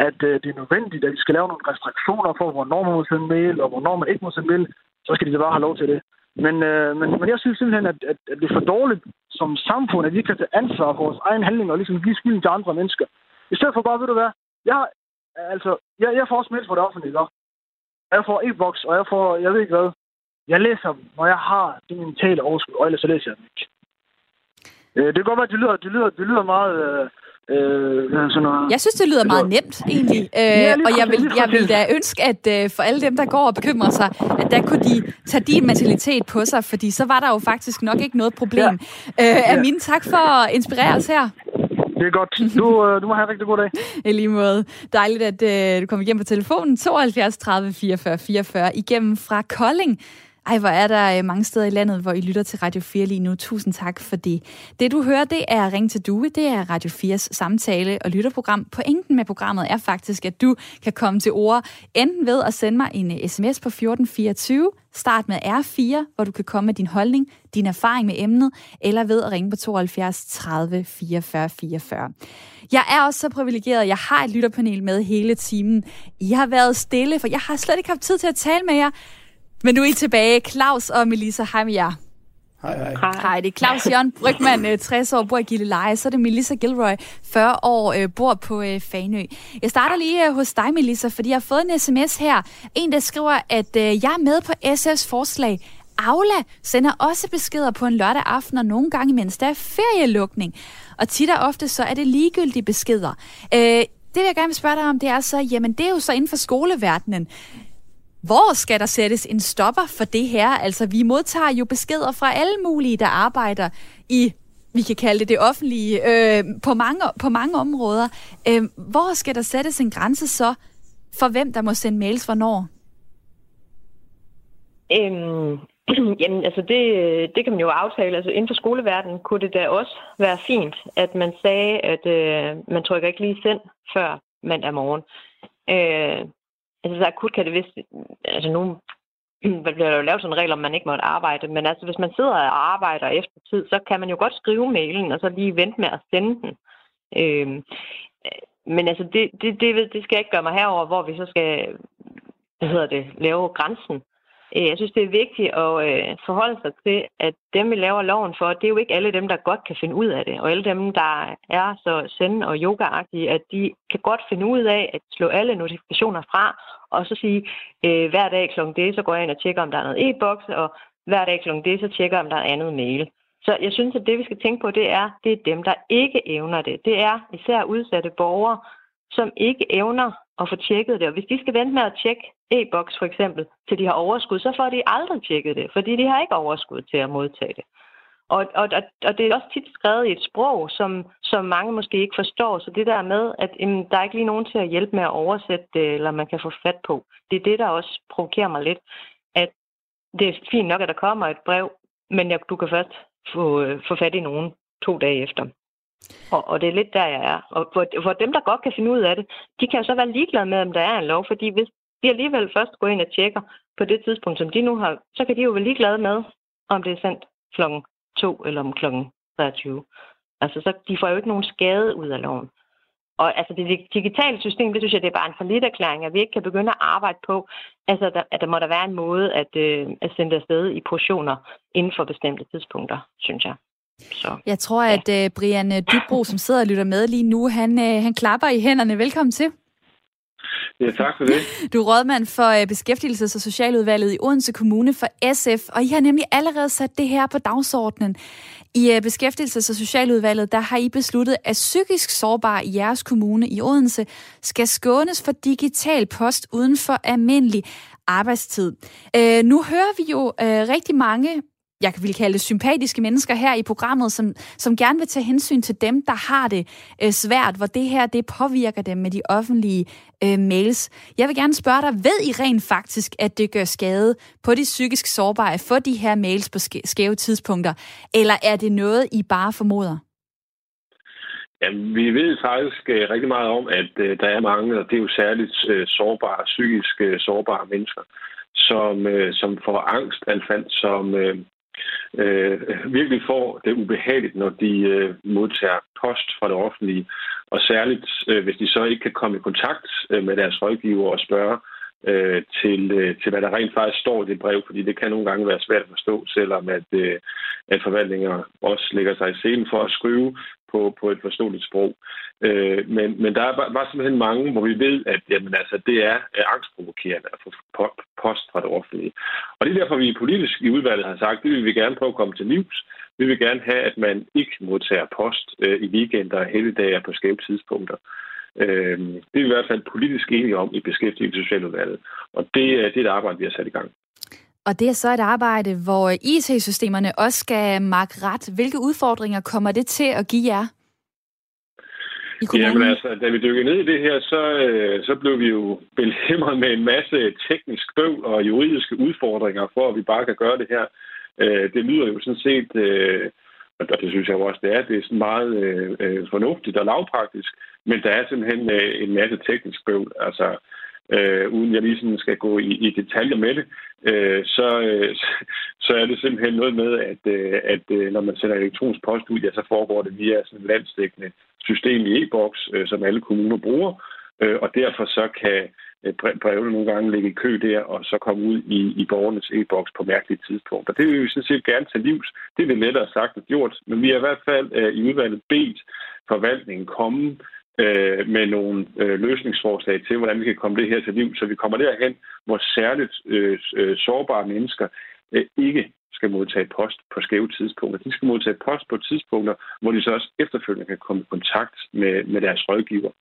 at øh, det er nødvendigt, at vi skal lave nogle restriktioner for, hvornår man må sende mail, og hvornår man ikke må sende mail, så skal de bare have lov til det. Men, øh, men, men jeg synes simpelthen, at, at, at det er for dårligt som samfund, at vi kan tage ansvar for vores egen handling og ligesom give skylden til andre mennesker. I stedet for bare, ved du hvad, jeg, altså, jeg, jeg får også mails på det offentlige, ikke? Jeg får e-boks, og jeg får, jeg ved ikke hvad. Jeg læser dem, når jeg har det mentale overskud, og ellers så læser jeg dem ikke. Øh, det kan godt være, at det lyder, det lyder, det lyder meget... Øh, Øh, sådan noget. Jeg synes, det lyder meget nemt, egentlig. Øh, ja, og jeg vil, jeg vil da ønske, at øh, for alle dem, der går og bekymrer sig, at der kunne de tage din mentalitet på sig, fordi så var der jo faktisk nok ikke noget problem. Ja. Øh, Amin, tak for at inspirere os her. Det er godt. Du, <laughs> øh, du må have en rigtig god dag. I lige måde. Dejligt, at øh, du kom igennem på telefonen. 72 30 44 44 igennem fra Kolding. Ej, hvor er der øh, mange steder i landet, hvor I lytter til Radio 4 lige nu. Tusind tak for det. Det du hører, det er Ring til Due. Det er Radio 4's samtale- og lytterprogram. Pointen med programmet er faktisk, at du kan komme til ord enten ved at sende mig en øh, sms på 1424, start med R4, hvor du kan komme med din holdning, din erfaring med emnet, eller ved at ringe på 72 30 44 44. Jeg er også så privilegeret. Jeg har et lytterpanel med hele timen. I har været stille, for jeg har slet ikke haft tid til at tale med jer. Men nu er I tilbage. Claus og Melissa, hej med jer. Hej, hej. Hej, det er Claus Jørgen Brygman, 60 år, bor i Gilleleje. Så er det Melissa Gilroy, 40 år, øh, bor på øh, Fanø. Jeg starter lige øh, hos dig, Melissa, fordi jeg har fået en sms her. En, der skriver, at jeg er med på SS forslag. Aula sender også beskeder på en lørdag aften, og nogle gange imens der er ferielukning. Og tit og ofte så er det ligegyldige beskeder. Øh, det vil jeg gerne spørge dig om, det er så, jamen det er jo så inden for skoleverdenen. Hvor skal der sættes en stopper for det her? Altså, vi modtager jo beskeder fra alle mulige, der arbejder i, vi kan kalde det det offentlige, øh, på, mange, på mange områder. Øh, hvor skal der sættes en grænse så for, hvem der må sende mails hvornår? Øhm, <clears throat> jamen, altså det, det kan man jo aftale. Altså inden for skoleverdenen kunne det da også være fint, at man sagde, at øh, man trykker ikke lige send før mandag morgen. Øh, altså så akut kan det vist... Altså nu <clears throat> bliver der jo lavet sådan en regel, om man ikke måtte arbejde, men altså hvis man sidder og arbejder efter tid, så kan man jo godt skrive mailen, og så lige vente med at sende den. Øhm, men altså det, det, det, det skal jeg ikke gøre mig herover, hvor vi så skal hvad hedder det, lave grænsen. Øh, jeg synes, det er vigtigt at øh, forholde sig til, at dem, vi laver loven for, det er jo ikke alle dem, der godt kan finde ud af det. Og alle dem, der er så send- og yogaagtige, at de kan godt finde ud af at slå alle notifikationer fra, og så sige, øh, hver dag kl. det, så går jeg ind og tjekker, om der er noget e-boks, og hver dag kl. det, så tjekker jeg, om der er andet mail. Så jeg synes, at det, vi skal tænke på, det er, det er dem, der ikke evner det. Det er især udsatte borgere, som ikke evner at få tjekket det. Og hvis de skal vente med at tjekke e-boks for eksempel, til de har overskud, så får de aldrig tjekket det, fordi de har ikke overskud til at modtage det. Og, og, og det er også tit skrevet i et sprog, som, som mange måske ikke forstår. Så det der med, at jamen, der er ikke lige nogen til at hjælpe med at oversætte det, eller man kan få fat på, det er det, der også provokerer mig lidt. At det er fint nok, at der kommer et brev, men jeg, du kan først få, øh, få fat i nogen to dage efter. Og, og det er lidt der, jeg er. Og for, for dem, der godt kan finde ud af det, de kan jo så være ligeglade med, om der er en lov, fordi hvis de alligevel først går ind og tjekker på det tidspunkt, som de nu har, så kan de jo være ligeglade med, om det er sendt klokken 2 eller om klokken 23. Altså, så de får jo ikke nogen skade ud af loven. Og altså det digitale system, det synes jeg, det er bare en forlidt erklæring, at vi ikke kan begynde at arbejde på, altså der, at der må der være en måde at, øh, at sende det afsted i portioner inden for bestemte tidspunkter, synes jeg. Så, jeg tror, ja. at uh, Brian Dybro, som sidder og lytter med lige nu, han, uh, han klapper i hænderne. Velkommen til. Ja, tak for det. <laughs> Du er rådmand for uh, Beskæftigelses- og Socialudvalget i Odense Kommune for SF, og I har nemlig allerede sat det her på dagsordenen. I uh, Beskæftigelses- og Socialudvalget, der har I besluttet, at psykisk sårbare i jeres kommune i Odense skal skånes for digital post uden for almindelig arbejdstid. Uh, nu hører vi jo uh, rigtig mange jeg vil kalde det sympatiske mennesker her i programmet, som, som gerne vil tage hensyn til dem, der har det øh, svært, hvor det her det påvirker dem med de offentlige øh, mails. Jeg vil gerne spørge dig, ved I rent faktisk, at det gør skade på de psykisk sårbare at få de her mails på skæve tidspunkter, eller er det noget, I bare formoder? Ja, vi ved faktisk uh, rigtig meget om, at uh, der er mange, og det er jo særligt uh, sårbare, psykisk uh, sårbare mennesker, som, uh, som får angst, fald, som, uh, øh, virkelig får det ubehageligt, når de øh, modtager post fra det offentlige. Og særligt, øh, hvis de så ikke kan komme i kontakt øh, med deres rådgiver og spørge øh, til, øh, til, hvad der rent faktisk står i det brev, fordi det kan nogle gange være svært at forstå, selvom at, øh, at forvaltninger også lægger sig i scenen for at skrive på, på et forståeligt sprog. Øh, men, men der er bare, bare simpelthen mange, hvor vi ved, at jamen, altså, det er øh, angstprovokerende at få post fra det offentlige. Og det er derfor, vi politisk i udvalget har sagt, det vil vi gerne prøve at komme til livs. Vi vil gerne have, at man ikke modtager post øh, i weekender og helligdage på skæve tidspunkter. Øh, det er vi i hvert fald politisk enige om i beskæftigelse socialudvalget. Og det, det er et arbejde, vi har sat i gang. Og det er så et arbejde, hvor IT-systemerne også skal markere ret. Hvilke udfordringer kommer det til at give jer? Jamen altså, da vi dykkede ned i det her, så, øh, så blev vi jo belemret <laughs> med en masse teknisk bøv og juridiske udfordringer for, at vi bare kan gøre det her. Øh, det lyder jo sådan set, øh, og det synes jeg også, det er, det er sådan meget øh, øh, fornuftigt og lavpraktisk, men der er simpelthen øh, en masse teknisk bøvl. Altså, øh, uden jeg lige sådan skal gå i, i detaljer med det, øh, så, øh, <laughs> så er det simpelthen noget med, at, øh, at øh, når man sender elektronisk post ud, ja, så foregår det via sådan et landstækkende system i e-boks, øh, som alle kommuner bruger, øh, og derfor så kan Øh, brevene nogle gange ligge i kø der, og så komme ud i, i borgernes e-boks på mærkelige tidspunkter. Det vil vi sådan set gerne tage livs. Det er det lettere sagt og gjort, men vi har i hvert fald øh, i udvalget bedt forvaltningen komme øh, med nogle øh, løsningsforslag til, hvordan vi kan komme det her til liv, så vi kommer derhen, hvor særligt øh, øh, sårbare mennesker øh, ikke skal modtage post på skæve tidspunkter. De skal modtage post på tidspunkter, hvor de så også efterfølgende kan komme i kontakt med, med deres rådgiver.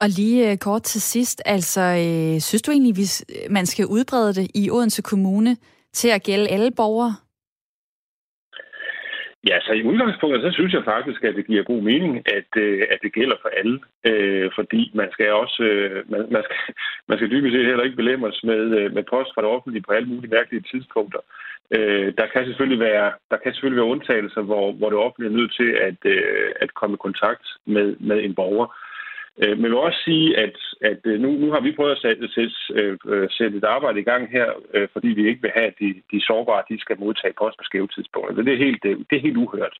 Og lige øh, kort til sidst, altså, øh, synes du egentlig, hvis man skal udbrede det i Odense Kommune til at gælde alle borgere? Ja, så i udgangspunktet, så synes jeg faktisk, at det giver god mening, at, øh, at det gælder for alle. Øh, fordi man skal også, øh, man, man, skal, <laughs> man skal dybest set heller ikke belemres med, øh, med post fra det offentlige på alle mulige mærkelige tidspunkter. Øh, der kan selvfølgelig være, der kan selvfølgelig være undtagelser, hvor, hvor det offentlige er nødt til at, øh, at komme i kontakt med, med en borger. Øh, men jeg vil også sige, at, at øh, nu, nu har vi prøvet at sætte, sætte, øh, øh, sætte et arbejde i gang her, fordi vi ikke vil have, at de, de sårbare de skal modtage post på skæve tidspunkter. Det er helt, det er helt uhørt.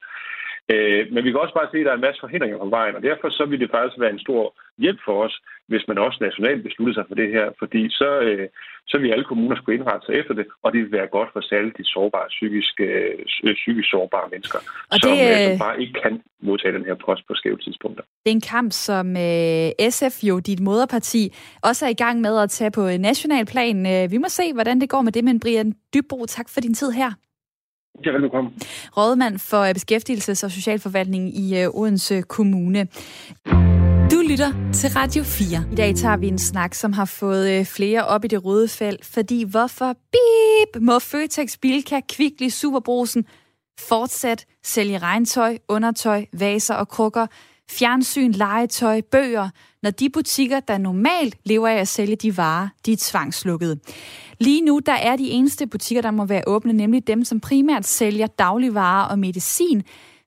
Men vi kan også bare se, at der er en masse forhindringer på vejen, og derfor så vil det faktisk være en stor hjælp for os, hvis man også nationalt beslutter sig for det her, fordi så, øh, så vil alle kommuner skulle indrette sig efter det, og det vil være godt for særligt de sårbare, psykisk, øh, psykisk sårbare mennesker, og det, som, øh, som bare ikke kan modtage den her post på skæve tidspunkter. Det er en kamp, som øh, SF, jo dit moderparti, også er i gang med at tage på national plan. Øh, vi må se, hvordan det går med det, men Brian Dybro, tak for din tid her. Ja, velkommen. Rådmand for øh, Beskæftigelses- og Socialforvaltning i øh, Odense Kommune. Du lytter til Radio 4. I dag tager vi en snak, som har fået øh, flere op i det røde felt, fordi hvorfor bip må Føtex, Bilka, Kvickly, Superbrosen fortsat sælge regntøj, undertøj, vaser og krukker, fjernsyn, legetøj, bøger, når de butikker, der normalt lever af at sælge de varer, de er tvangslukkede. Lige nu der er de eneste butikker, der må være åbne, nemlig dem, som primært sælger dagligvarer og medicin.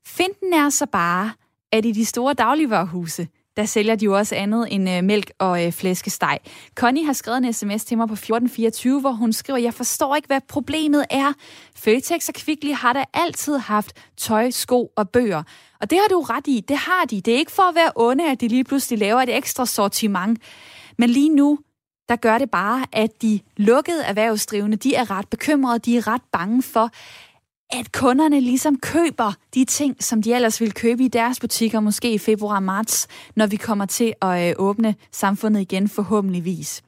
Finden er så bare, at i de store dagligvarehuse, der sælger de jo også andet end øh, mælk og øh, flæskesteg. Connie har skrevet en sms til mig på 1424, hvor hun skriver, jeg forstår ikke, hvad problemet er. Føtex og Kvickly har da altid haft tøj, sko og bøger. Og det har du ret i, det har de. Det er ikke for at være onde, at de lige pludselig laver et ekstra sortiment. Men lige nu, der gør det bare, at de lukkede erhvervsdrivende, de er ret bekymrede, de er ret bange for, at kunderne ligesom køber de ting, som de ellers ville købe i deres butikker, måske i februar-marts, når vi kommer til at øh, åbne samfundet igen forhåbentligvis.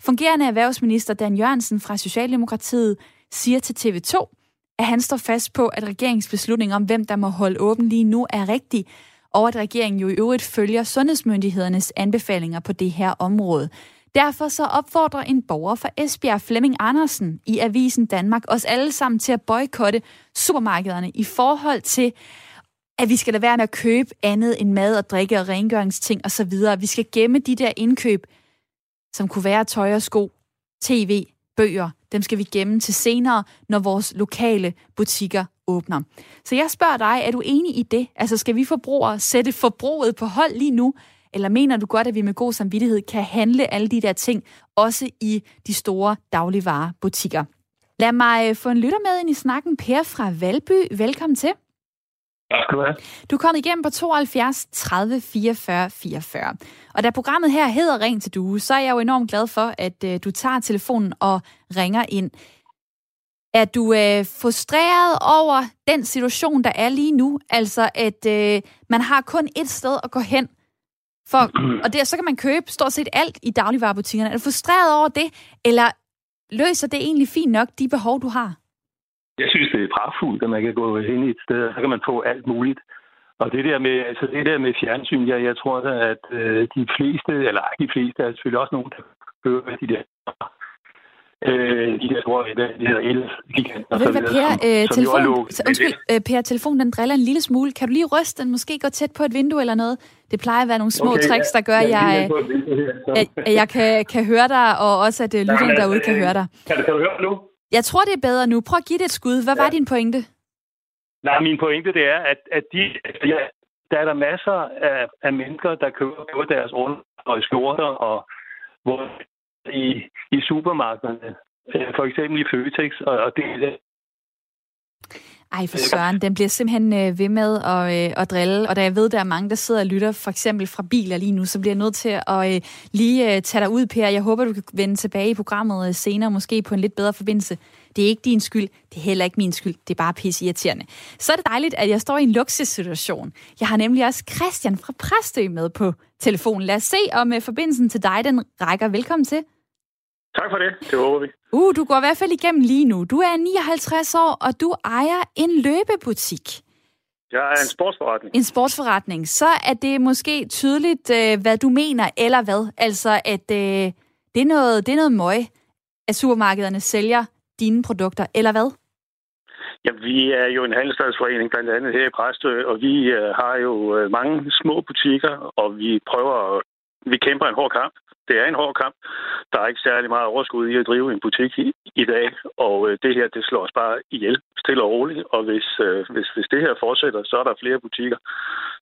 Fungerende erhvervsminister Dan Jørgensen fra Socialdemokratiet siger til TV2, at han står fast på, at regeringens beslutning om, hvem der må holde åben lige nu, er rigtig, og at regeringen jo i øvrigt følger sundhedsmyndighedernes anbefalinger på det her område. Derfor så opfordrer en borger fra Esbjerg, Flemming Andersen, i Avisen Danmark os alle sammen til at boykotte supermarkederne i forhold til, at vi skal lade være med at købe andet end mad og drikke og rengøringsting osv. Vi skal gemme de der indkøb, som kunne være tøj og sko, tv, bøger. Dem skal vi gemme til senere, når vores lokale butikker åbner. Så jeg spørger dig, er du enig i det? Altså skal vi forbrugere sætte forbruget på hold lige nu, eller mener du godt, at vi med god samvittighed kan handle alle de der ting, også i de store dagligvarerbutikker? Lad mig øh, få en lytter med ind i snakken. Per fra Valby, velkommen til. Tak skal du have. Du kommet igennem på 72 30 44 44. Og da programmet her hedder Ring til Due, så er jeg jo enormt glad for, at uh, du tager telefonen og ringer ind. Er du uh, frustreret over den situation, der er lige nu? Altså, at uh, man har kun et sted at gå hen, for, og det, så kan man købe stort set alt i dagligvarerbutikkerne. Er du frustreret over det, eller løser det egentlig fint nok de behov, du har? Jeg synes, det er pragtfuldt, at man kan gå ind i et sted, og så kan man få alt muligt. Og det der med, altså det der med fjernsyn, jeg, jeg tror, at øh, de fleste, eller ikke de fleste, er selvfølgelig også nogen, der køber de der øh, de der store, de hedder, el-giganter. Ved du hvad, Per, som, øh, telefon, som undskyld, øh, Per, telefonen den driller en lille smule. Kan du lige ryste den, måske gå tæt på et vindue eller noget? Det plejer at være nogle små okay, tricks, der gør, at jeg, jeg, jeg, jeg kan, kan høre dig, og også at uh, lytterne derude kan høre dig. Kan du, kan du høre nu? Jeg tror, det er bedre nu. Prøv at give det et skud. Hvad ja. var din pointe? Nej, min pointe det er, at, at de, ja, der er der masser af, af mennesker, der køber deres og skjorter, og hvor i, i supermarkederne, øh, for eksempel i Føtex, og, og det er ej, for søren, den bliver simpelthen øh, ved med at, øh, at drille. Og da jeg ved, der er mange, der sidder og lytter, for eksempel fra biler lige nu, så bliver jeg nødt til at øh, lige øh, tage dig ud, Per. Jeg håber, du kan vende tilbage i programmet øh, senere, måske på en lidt bedre forbindelse. Det er ikke din skyld, det er heller ikke min skyld, det er bare pisse irriterende. Så er det dejligt, at jeg står i en luksussituation. Jeg har nemlig også Christian fra Præstø med på telefonen. Lad os se, om øh, forbindelsen til dig, den rækker. Velkommen til. Tak for det. Det håber vi. Uh, du går i hvert fald igennem lige nu. Du er 59 år, og du ejer en løbebutik. Jeg er en sportsforretning. En sportsforretning. Så er det måske tydeligt, øh, hvad du mener, eller hvad? Altså, at øh, det, er noget, det er noget møg, at supermarkederne sælger dine produkter, eller hvad? Ja, vi er jo en handelsdagsforening, blandt andet her i Præstø, og vi øh, har jo mange små butikker, og vi prøver, vi kæmper en hård kamp. Det er en hård kamp. Der er ikke særlig meget overskud i at drive en butik i, i dag, og øh, det her, det slår os bare ihjel, stille og roligt. Og hvis, øh, hvis, hvis det her fortsætter, så er der flere butikker,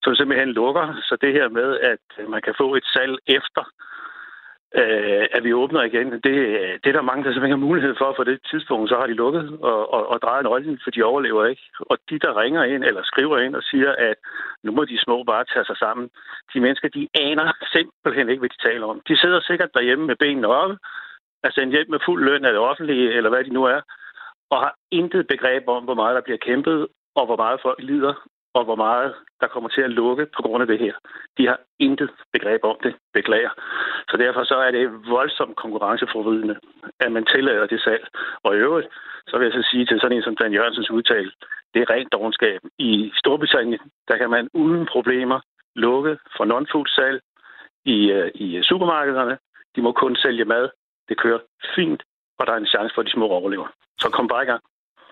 som simpelthen lukker. Så det her med, at man kan få et salg efter øh, at vi åbner igen. Det, det er der mange, der simpelthen har mulighed for, for det tidspunkt, så har de lukket og, og, og drejet nøglen, for de overlever ikke. Og de, der ringer ind eller skriver ind og siger, at nu må de små bare tage sig sammen. De mennesker, de aner simpelthen ikke, hvad de taler om. De sidder sikkert derhjemme med benene oppe, altså en hjælp med fuld løn af det offentlige, eller hvad de nu er, og har intet begreb om, hvor meget der bliver kæmpet, og hvor meget folk lider, og hvor meget der kommer til at lukke på grund af det her. De har intet begreb om det, beklager. Så derfor så er det voldsomt konkurrenceforvridende, at man tillader det salg. Og i øvrigt, så vil jeg så sige til sådan en som Dan Jørgensens udtale, det er rent dogenskab. I Storbritannien, der kan man uden problemer lukke for non-food salg i, øh, i øh, supermarkederne. De må kun sælge mad. Det kører fint, og der er en chance for, at de små overlever. Så kom bare i gang.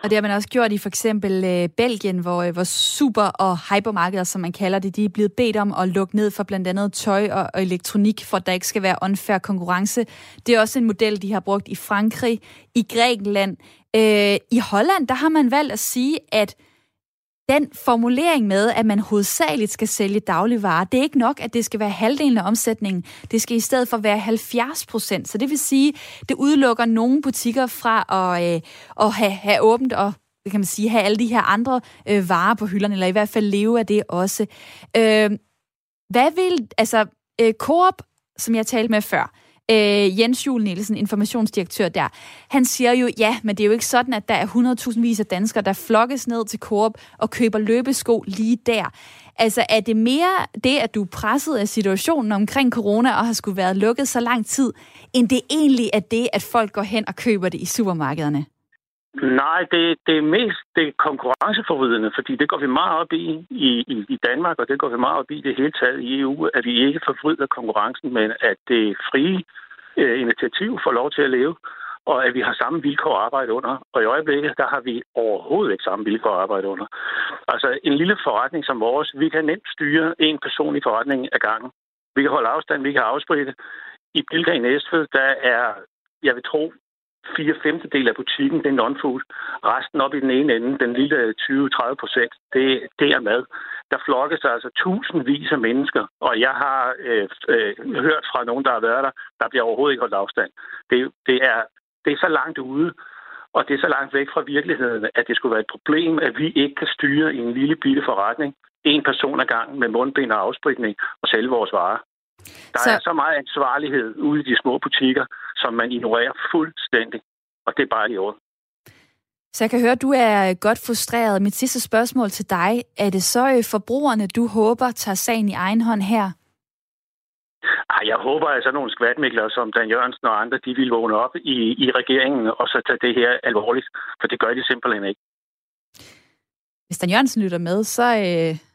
Og det har man også gjort i for eksempel øh, Belgien, hvor, øh, hvor super- og hypermarkeder, som man kalder det, de er blevet bedt om at lukke ned for blandt andet tøj og, og elektronik, for at der ikke skal være unfair konkurrence. Det er også en model, de har brugt i Frankrig, i Grækenland. Øh, I Holland, der har man valgt at sige, at den formulering med, at man hovedsageligt skal sælge dagligvarer, det er ikke nok, at det skal være halvdelen af omsætningen. Det skal i stedet for være 70 procent. Så det vil sige, det udelukker nogle butikker fra at, øh, at have, have åbent og kan man sige, have alle de her andre øh, varer på hylderne, eller i hvert fald leve af det også. Øh, hvad vil, altså, øh, Coop, som jeg talte med før, øh, Jens Jul Nielsen, informationsdirektør der, han siger jo, ja, men det er jo ikke sådan, at der er 100.000 vis af danskere, der flokkes ned til Coop og køber løbesko lige der. Altså, er det mere det, at du er presset af situationen omkring corona og har skulle været lukket så lang tid, end det egentlig er det, at folk går hen og køber det i supermarkederne? Nej, det, det er mest det er konkurrenceforvridende, fordi det går vi meget op i, i i Danmark, og det går vi meget op i det hele taget i EU, at vi ikke forvrider konkurrencen, men at det frie øh, initiativ får lov til at leve, og at vi har samme vilkår at arbejde under. Og i øjeblikket, der har vi overhovedet ikke samme vilkår at arbejde under. Altså en lille forretning som vores, vi kan nemt styre en person i forretningen ad gangen. Vi kan holde afstand, vi kan afspritte. I Bilka i Næstved, der er, jeg vil tro, fire femtedel af butikken, det er non-food. Resten op i den ene ende, den lille 20-30 procent, det, det er mad. Der flokkes altså tusindvis af mennesker, og jeg har øh, øh, hørt fra nogen, der har været der, der bliver overhovedet ikke holdt afstand. Det, det, er, det er så langt ude, og det er så langt væk fra virkeligheden, at det skulle være et problem, at vi ikke kan styre i en lille bitte forretning en person ad gangen med mundbind og afspritning og sælge vores varer. Der så... er så meget ansvarlighed ude i de små butikker, som man ignorerer fuldstændig. Og det er bare i orden. Så jeg kan høre, at du er godt frustreret. Mit sidste spørgsmål til dig. Er det så øh, forbrugerne, du håber tager sagen i egen hånd her? Ej, jeg håber, at sådan nogle skvatmikler som Dan Jørgensen og andre, de vil vågne op i, i regeringen og så tage det her alvorligt. For det gør de simpelthen ikke. Hvis Dan Jørgensen lytter med, så, øh,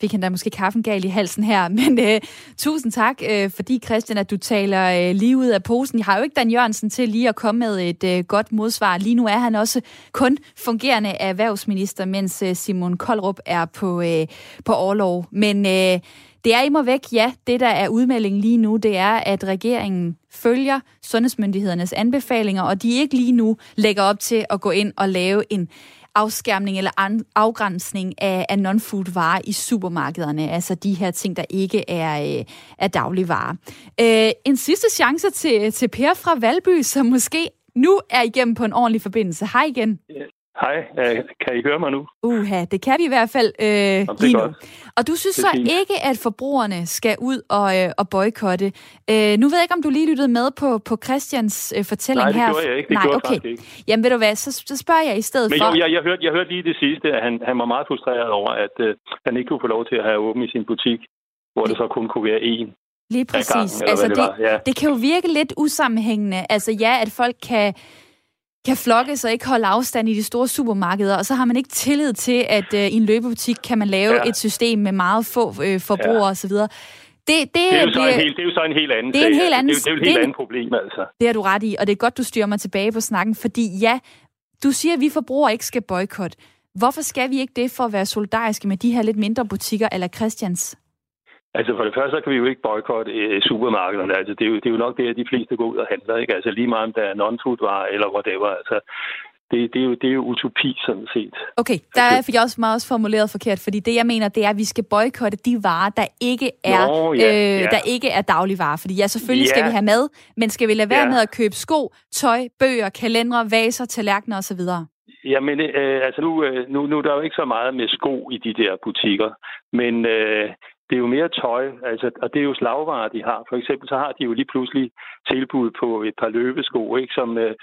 fik han da måske kaffen gal i halsen her. <laughs> Men øh, tusind tak, øh, fordi Christian, at du taler øh, lige ud af posen. Jeg har jo ikke Dan Jørgensen til lige at komme med et øh, godt modsvar. Lige nu er han også kun fungerende erhvervsminister, mens øh, Simon Koldrup er på, øh, på overlov. Men øh, det er imod væk, ja. Det, der er udmeldingen lige nu, det er, at regeringen følger sundhedsmyndighedernes anbefalinger, og de ikke lige nu lægger op til at gå ind og lave en afskærmning eller an, afgrænsning af, af non-food varer i supermarkederne, altså de her ting, der ikke er, øh, er dagligvarer. Øh, en sidste chance til, til Per fra Valby, som måske nu er igennem på en ordentlig forbindelse. Hej igen. Hej, kan I høre mig nu? Uha, det kan vi i hvert fald øh, lige nu. Og du synes så fint. ikke, at forbrugerne skal ud og, øh, og boykotte. Øh, nu ved jeg ikke, om du lige lyttede med på, på Christians øh, fortælling her. Nej, det gjorde jeg ikke. Det Nej, gjorde okay. ikke. Jamen ved du hvad, så, så spørger jeg i stedet Men for... Men jeg, jeg, hørte, jeg hørte lige det sidste, at han, han var meget frustreret over, at øh, han ikke kunne få lov til at have åben i sin butik, hvor det så kun kunne være én. Lige præcis. Gang, altså, det, det, ja. det kan jo virke lidt usammenhængende. Altså ja, at folk kan kan flokke sig ikke holde afstand i de store supermarkeder, og så har man ikke tillid til, at øh, i en løbebutik kan man lave ja. et system med meget få øh, forbrugere ja. osv. Det, det, det, er jo så en helt, det er jo så en helt anden det er en helt anden, altså. det, er, det er jo et helt andet problem, altså. Det har du ret i, og det er godt, du styrer mig tilbage på snakken, fordi ja, du siger, at vi forbrugere ikke skal boykotte. Hvorfor skal vi ikke det for at være solidariske med de her lidt mindre butikker eller Christians? Altså for det første, så kan vi jo ikke boykotte øh, supermarkederne. Altså det er, jo, det er jo nok det, at de fleste går ud og handler. Ikke? Altså lige meget om der er non-food varer eller whatever. Altså det, det, er jo, det er jo utopi, sådan set. Okay, der altså, fik jeg også meget også formuleret forkert, fordi det, jeg mener, det er, at vi skal boykotte de varer, der ikke er, Nå, ja, øh, ja. Der ikke er dagligvarer. Fordi ja, selvfølgelig ja. skal vi have mad, men skal vi lade være ja. med at købe sko, tøj, bøger, kalendere, vaser, tallerkener osv.? Jamen, øh, altså nu, øh, nu, nu er der jo ikke så meget med sko i de der butikker, men øh, det er jo mere tøj, altså, og det er jo slagvarer, de har. For eksempel så har de jo lige pludselig tilbud på et par løbesko, ikke, som øh,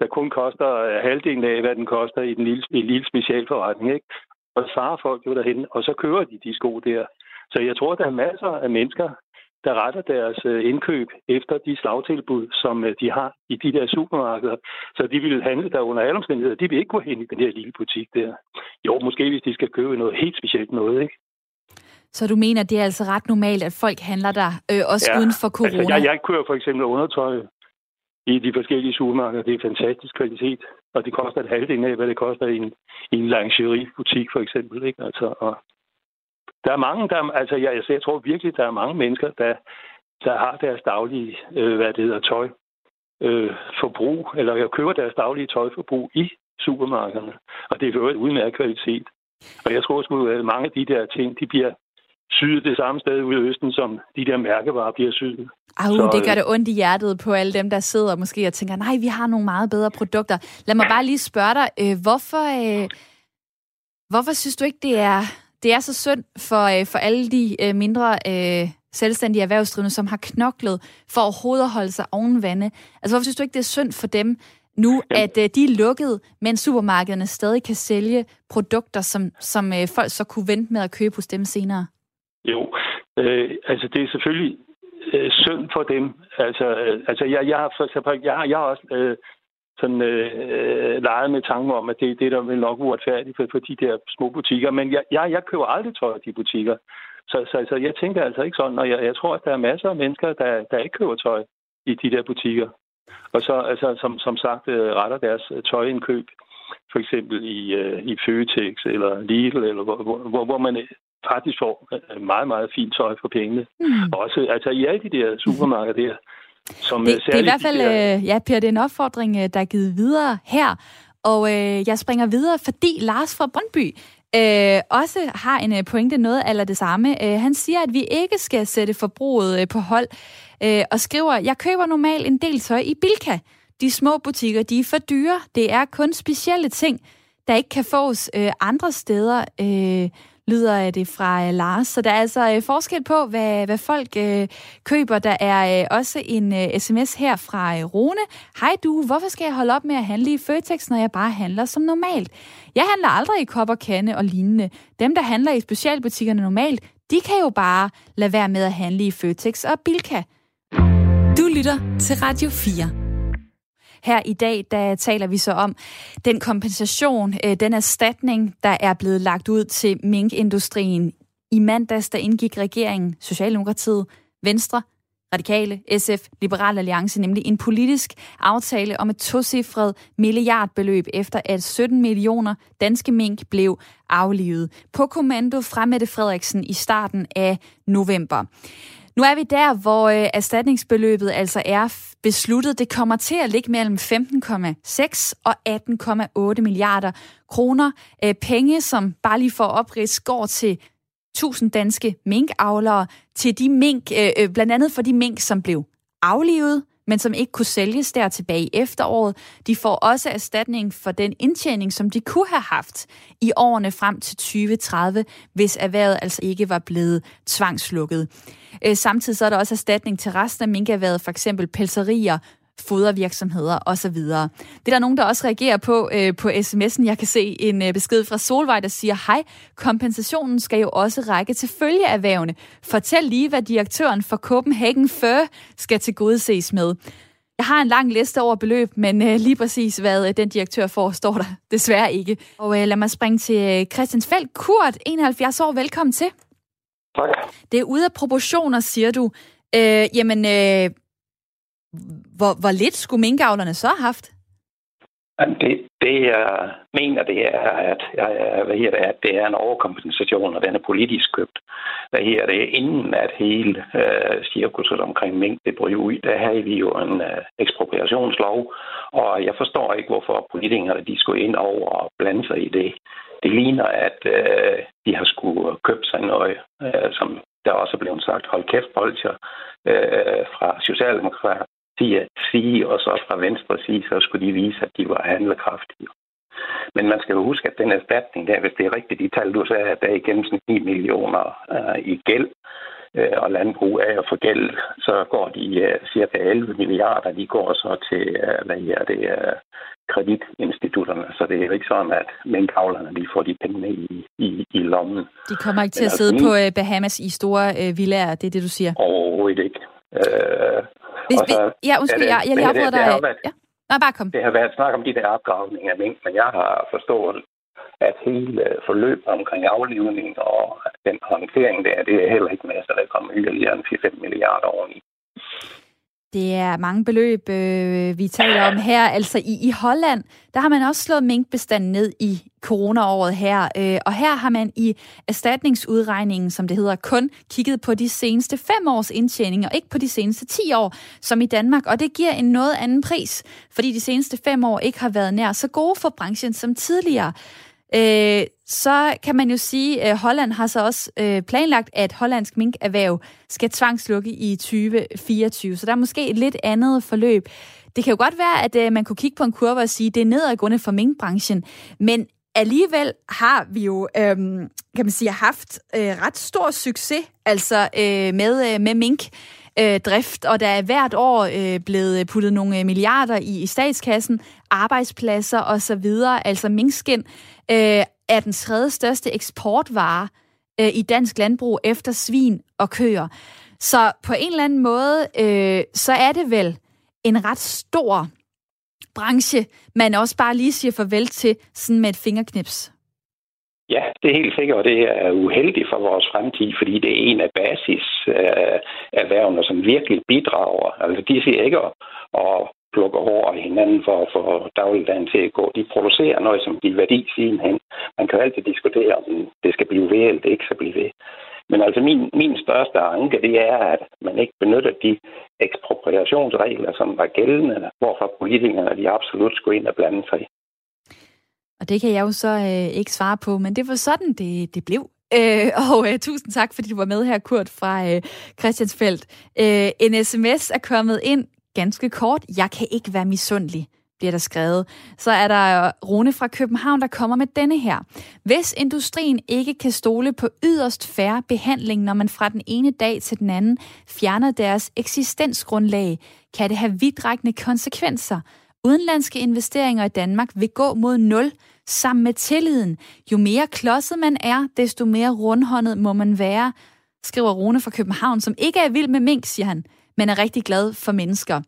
der kun koster øh, halvdelen af, hvad den koster i den lille, en lille specialforretning. Ikke? Og så farer folk jo derhen, og så kører de de sko der. Så jeg tror, der er masser af mennesker, der retter deres øh, indkøb efter de slagtilbud, som øh, de har i de der supermarkeder. Så de vil handle der under alle omstændigheder. De vil ikke gå hen i den her lille butik der. Jo, måske hvis de skal købe noget helt specielt noget, ikke? Så du mener, det er altså ret normalt, at folk handler der, øh, også ja, uden for corona? Altså, jeg, jeg kører for eksempel undertøj i de forskellige supermarkeder. Det er fantastisk kvalitet, og det koster et halvdelen af, hvad det koster i en, i en lingeriebutik for eksempel. Ikke? Altså, og der er mange, der, altså jeg, jeg, jeg tror virkelig, der er mange mennesker, der, der har deres daglige, øh, hvad det hedder, tøj, øh, forbrug, eller jeg køber deres daglige tøjforbrug i supermarkederne. Og det er jo et udmærket kvalitet. Og jeg tror også, at mange af de der ting, de bliver syet det samme sted ude i Østen, som de der mærkevarer bliver syet. Au, så, det gør det ondt i hjertet på alle dem, der sidder måske og tænker, nej, vi har nogle meget bedre produkter. Lad mig bare lige spørge dig, øh, hvorfor, øh, hvorfor synes du ikke, det er, det er så synd for, øh, for alle de øh, mindre øh, selvstændige erhvervsdrivende, som har knoklet for overhovedet at holde sig oven vande? Altså, hvorfor synes du ikke, det er synd for dem, nu, Jamen. at øh, de er lukket, men supermarkederne stadig kan sælge produkter, som, som øh, folk så kunne vente med at købe hos dem senere? Jo, øh, altså det er selvfølgelig øh, synd for dem. Altså, øh, altså jeg, jeg har for eksempel, jeg har, jeg har også øh, sådan øh, øh leget med tanken om, at det, det der vel nok uretfærdigt for, for de der små butikker. Men jeg, jeg, jeg køber aldrig tøj af de butikker. Så, så så jeg tænker altså ikke sådan, og jeg, jeg tror, at der er masser af mennesker, der, der ikke køber tøj i de der butikker. Og så, altså, som, som sagt, øh, retter deres øh, tøjindkøb, for eksempel i, øh, i Føtex eller Lidl, eller hvor, hvor, hvor man faktisk får øh, meget, meget fint tøj for pengene. Mm. Også altså i alle de der supermarkeder der. Som det, det er i hvert fald, de der... øh, ja, Per, det er en opfordring, øh, der er givet videre her. Og øh, jeg springer videre, fordi Lars fra Brøndby øh, også har en øh, pointe noget eller det samme. Øh, han siger, at vi ikke skal sætte forbruget øh, på hold, øh, og skriver, jeg køber normalt en del tøj i Bilka. De små butikker, de er for dyre. Det er kun specielle ting, der ikke kan fås øh, andre steder. Øh, lyder det fra øh, Lars. Så der er altså øh, forskel på, hvad, hvad folk øh, køber. Der er øh, også en øh, sms her fra øh, Rune. Hej du, hvorfor skal jeg holde op med at handle i Føtex, når jeg bare handler som normalt? Jeg handler aldrig i kop og kande og lignende. Dem, der handler i specialbutikkerne normalt, de kan jo bare lade være med at handle i Føtex og Bilka. Du lytter til Radio 4. Her i dag, der taler vi så om den kompensation, øh, den erstatning, der er blevet lagt ud til minkindustrien. I mandags, der indgik regeringen, Socialdemokratiet, Venstre, Radikale, SF, Liberal Alliance, nemlig en politisk aftale om et tocifret milliardbeløb, efter at 17 millioner danske mink blev aflivet på kommando fra Mette Frederiksen i starten af november. Nu er vi der, hvor øh, erstatningsbeløbet altså er besluttet. Det kommer til at ligge mellem 15,6 og 18,8 milliarder kroner. Øh, penge, som bare lige for oprids går til 1000 danske minkavlere, til de mink, øh, øh, blandt andet for de mink, som blev aflivet, men som ikke kunne sælges der tilbage i efteråret. De får også erstatning for den indtjening, som de kunne have haft i årene frem til 2030, hvis erhvervet altså ikke var blevet tvangslukket. Øh, samtidig så er der også erstatning til resten af minkerhvervet, for eksempel pelserier, fodervirksomheder osv. Det er der nogen, der også reagerer på øh, på sms'en. Jeg kan se en øh, besked fra Solvej, der siger, hej, kompensationen skal jo også række til følgeerhvervene. Fortæl lige, hvad direktøren for Copenhagen Fur skal til ses med. Jeg har en lang liste over beløb, men øh, lige præcis hvad øh, den direktør får, står der <laughs> desværre ikke. Og øh, lad mig springe til øh, Christiansfeld. Kurt, 71 år, velkommen til. Tak. Det er ude af proportioner, siger du. Øh, jamen, øh, hvor, hvor lidt skulle minkavlerne så have haft? Det, det jeg mener, det er, at, hvad her, at det er en overkompensation, og den er politisk købt. Hvad her, det er inden at hele øh, cirkuset omkring mink, det bryder ud, der har vi jo en øh, ekspropriationslov, og jeg forstår ikke, hvorfor politikerne de skulle ind over og blande sig i det. Det ligner, at øh, de har skulle købe sig noget, øh, som der også er blevet sagt, hold kæft, bolcher, øh, fra Socialdemokrat, sige, og så fra venstre side, så skulle de vise, at de var handlekraftige. Men man skal jo huske, at den erstatning der, hvis det er rigtigt, de tal, du sagde, at der er i gennemsnit 9 millioner uh, i gæld, uh, og landbrug er for gæld, så går de uh, cirka 11 milliarder, de går så til, uh, hvad er det, uh, kreditinstitutterne, så det er jo ikke sådan, at minkavlerne de får de penge i, i, i lommen. De kommer ikke til Men at sidde altså, på Bahamas i store uh, villager, det er det, du siger? Overhovedet ikke. Uh, hvis, så, ja, undskyld, det, jeg, jeg lige afbryder dig. Det, det, ja. Nej, bare kom. Det har været snak om de der opgravninger af mink, men jeg har forstået, at hele forløbet omkring aflivning og den håndtering der, det er heller ikke med, så der kommer yderligere end 4-5 milliarder oveni. Det er mange beløb, øh, vi taler om her. Altså i, i Holland, der har man også slået minkbestanden ned i coronaåret her. Øh, og her har man i erstatningsudregningen, som det hedder, kun kigget på de seneste fem års indtjening, og ikke på de seneste 10 år, som i Danmark. Og det giver en noget anden pris, fordi de seneste fem år ikke har været nær så gode for branchen som tidligere. Øh, så kan man jo sige, at Holland har så også øh, planlagt, at hollandsk minkerhverv skal tvangslukke i 2024. Så der er måske et lidt andet forløb. Det kan jo godt være, at øh, man kunne kigge på en kurve og sige, at det er nedadgående for minkbranchen, men alligevel har vi jo, øhm, kan man sige, haft øh, ret stor succes altså øh, med, øh, med mink øh, drift, og der er hvert år øh, blevet puttet nogle milliarder i, i statskassen, arbejdspladser osv. Altså minkskin øh, er den tredje største eksportvare øh, i dansk landbrug efter svin og køer. Så på en eller anden måde, øh, så er det vel en ret stor branche, man også bare lige siger farvel til sådan med et fingerknips. Ja, det er helt sikkert, og det er uheldigt for vores fremtid, fordi det er en af basis øh, erhvervene, som virkelig bidrager. Altså, de siger ikke at, at plukker hår af hinanden for at få dagligdagen til at gå. De producerer noget, som giver værdi sidenhen. Man kan altid diskutere, om det skal blive ved, eller det ikke skal blive ved. Men altså min, min største anke, det er, at man ikke benytter de ekspropriationsregler, som var gældende, hvorfor politikerne de absolut skulle ind og blande sig. Og det kan jeg jo så øh, ikke svare på, men det var sådan, det, det blev. Øh, og øh, tusind tak, fordi du var med her, Kurt, fra øh, Christiansfeldt. Øh, en sms er kommet ind ganske kort. Jeg kan ikke være misundelig bliver der skrevet. Så er der øh, Rune fra København, der kommer med denne her. Hvis industrien ikke kan stole på yderst færre behandling, når man fra den ene dag til den anden fjerner deres eksistensgrundlag, kan det have vidtrækkende konsekvenser. Udenlandske investeringer i Danmark vil gå mod nul sammen med tilliden. Jo mere klodset man er, desto mere rundhåndet må man være, skriver Rune fra København, som ikke er vild med mink, siger han men er rigtig glad for mennesker.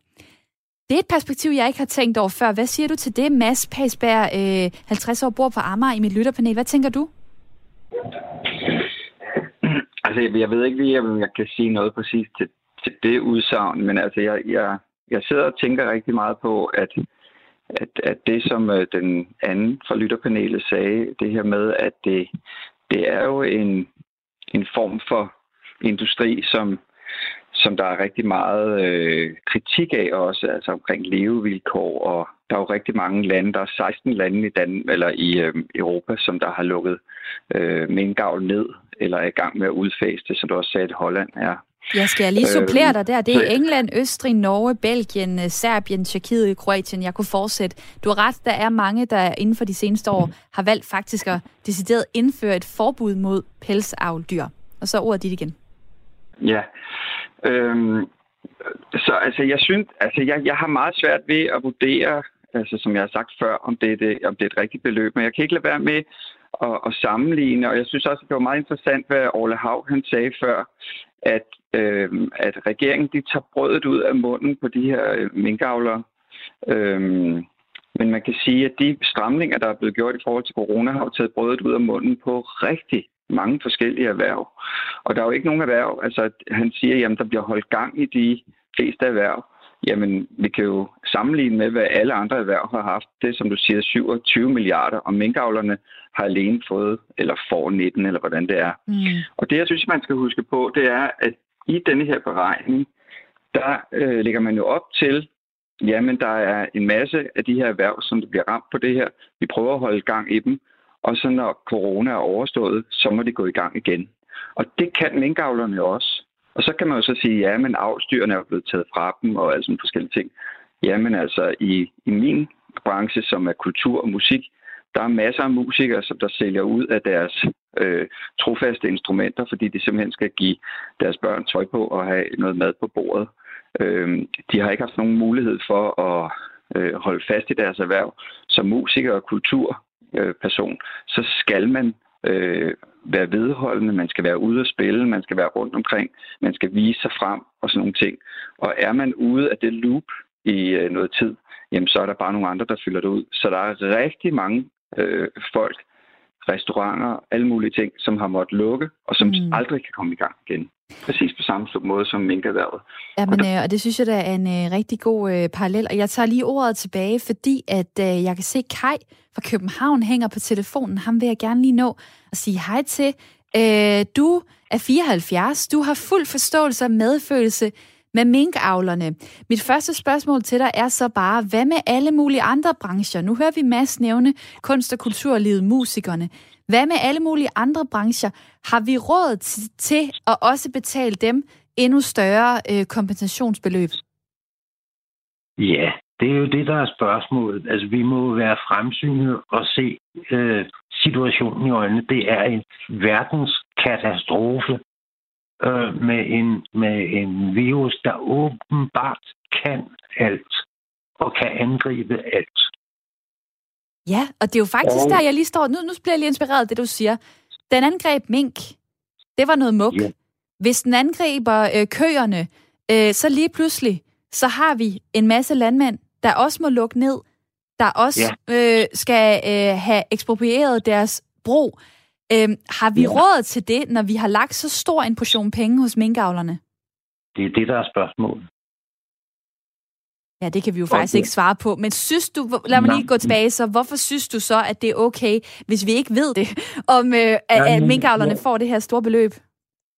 Det er et perspektiv, jeg ikke har tænkt over før. Hvad siger du til det, Mads Pasberg, øh, 50 år, bor på Amager i mit lytterpanel. Hvad tænker du? Altså, jeg ved ikke lige, om jeg kan sige noget præcis til, til det udsagn, men altså, jeg, jeg, jeg sidder og tænker rigtig meget på, at, at, at det, som øh, den anden fra lytterpanelet sagde, det her med, at det, det er jo en, en form for industri, som som der er rigtig meget øh, kritik af også, altså omkring levevilkår, og der er jo rigtig mange lande, der er 16 lande i, Dan eller i øh, Europa, som der har lukket øh, minkavl ned, eller er i gang med at udfase det, som du også sagde, at Holland er. Jeg skal lige supplere dig der. Det er England, Østrig, Norge, Belgien, øh, Serbien, Tjekkiet, Kroatien. Jeg kunne fortsætte. Du har ret, der er mange, der inden for de seneste år har valgt faktisk at decideret indføre et forbud mod pelsavldyr. Og så ordet dit igen. Ja, Øhm, så altså, jeg synes, altså, jeg, jeg har meget svært ved at vurdere, altså, som jeg har sagt før, om det, er det, om det er et rigtigt beløb, men jeg kan ikke lade være med at, at sammenligne, og jeg synes også, at det var meget interessant, hvad Orle Hav han sagde før, at, øh, at regeringen de tager brødet ud af munden på de her øh, minkavlere. Øh, men man kan sige, at de stramninger, der er blevet gjort i forhold til corona, har jo taget brødet ud af munden på rigtig mange forskellige erhverv. Og der er jo ikke nogen erhverv, altså han siger, at der bliver holdt gang i de fleste erhverv. Jamen, vi kan jo sammenligne med, hvad alle andre erhverv har haft. Det som du siger, 27 milliarder, og minkavlerne har alene fået, eller får 19, eller hvordan det er. Mm. Og det, jeg synes, man skal huske på, det er, at i denne her beregning, der øh, lægger man jo op til, jamen, der er en masse af de her erhverv, som bliver ramt på det her. Vi prøver at holde gang i dem, og så når corona er overstået, så må det gå i gang igen. Og det kan minkavlerne også. Og så kan man jo så sige, ja, men afstyrene er blevet taget fra dem og alle sådan forskellige ting. Jamen altså, i, i min branche, som er kultur og musik, der er masser af musikere, som der sælger ud af deres øh, trofaste instrumenter, fordi de simpelthen skal give deres børn tøj på og have noget mad på bordet. Øh, de har ikke haft nogen mulighed for at øh, holde fast i deres erhverv. Som musikere og kultur kulturperson, så skal man øh, være vedholdende, man skal være ude at spille, man skal være rundt omkring, man skal vise sig frem og sådan nogle ting. Og er man ude af det loop i øh, noget tid, jamen så er der bare nogle andre, der fylder det ud. Så der er rigtig mange øh, folk, restauranter, alle mulige ting, som har måttet lukke, og som mm. aldrig kan komme i gang igen. Præcis på samme måde som minkerhvervet. Ja, men, øh, og det synes jeg da er en øh, rigtig god øh, parallel. Og jeg tager lige ordet tilbage, fordi at øh, jeg kan se Kai fra København hænger på telefonen. Ham vil jeg gerne lige nå at sige hej til. Øh, du er 74. Du har fuld forståelse og medfølelse med minkavlerne. Mit første spørgsmål til dig er så bare, hvad med alle mulige andre brancher? Nu hører vi Mads nævne kunst- og kulturlivet, musikerne. Hvad med alle mulige andre brancher? Har vi råd til at også betale dem endnu større øh, kompensationsbeløb? Ja, det er jo det, der er spørgsmålet. Altså, vi må være fremsynet og se øh, situationen i øjnene. Det er en verdenskatastrofe øh, med, en, med en virus, der åbenbart kan alt og kan angribe alt. Ja, og det er jo faktisk og... der, jeg lige står... Nu, nu bliver jeg lige inspireret af det, du siger. Den angreb mink. Det var noget muk. Ja. Hvis den angriber øh, køerne, øh, så lige pludselig, så har vi en masse landmænd, der også må lukke ned, der også ja. øh, skal øh, have eksproprieret deres bro. Øh, har vi ja. råd til det, når vi har lagt så stor en portion penge hos minkavlerne? Det er det, der er spørgsmålet. Ja, det kan vi jo faktisk okay. ikke svare på. Men synes du, lad mig lige gå tilbage, så hvorfor synes du så, at det er okay, hvis vi ikke ved det, <laughs> om øh, at, at minkavlerne får det her store beløb?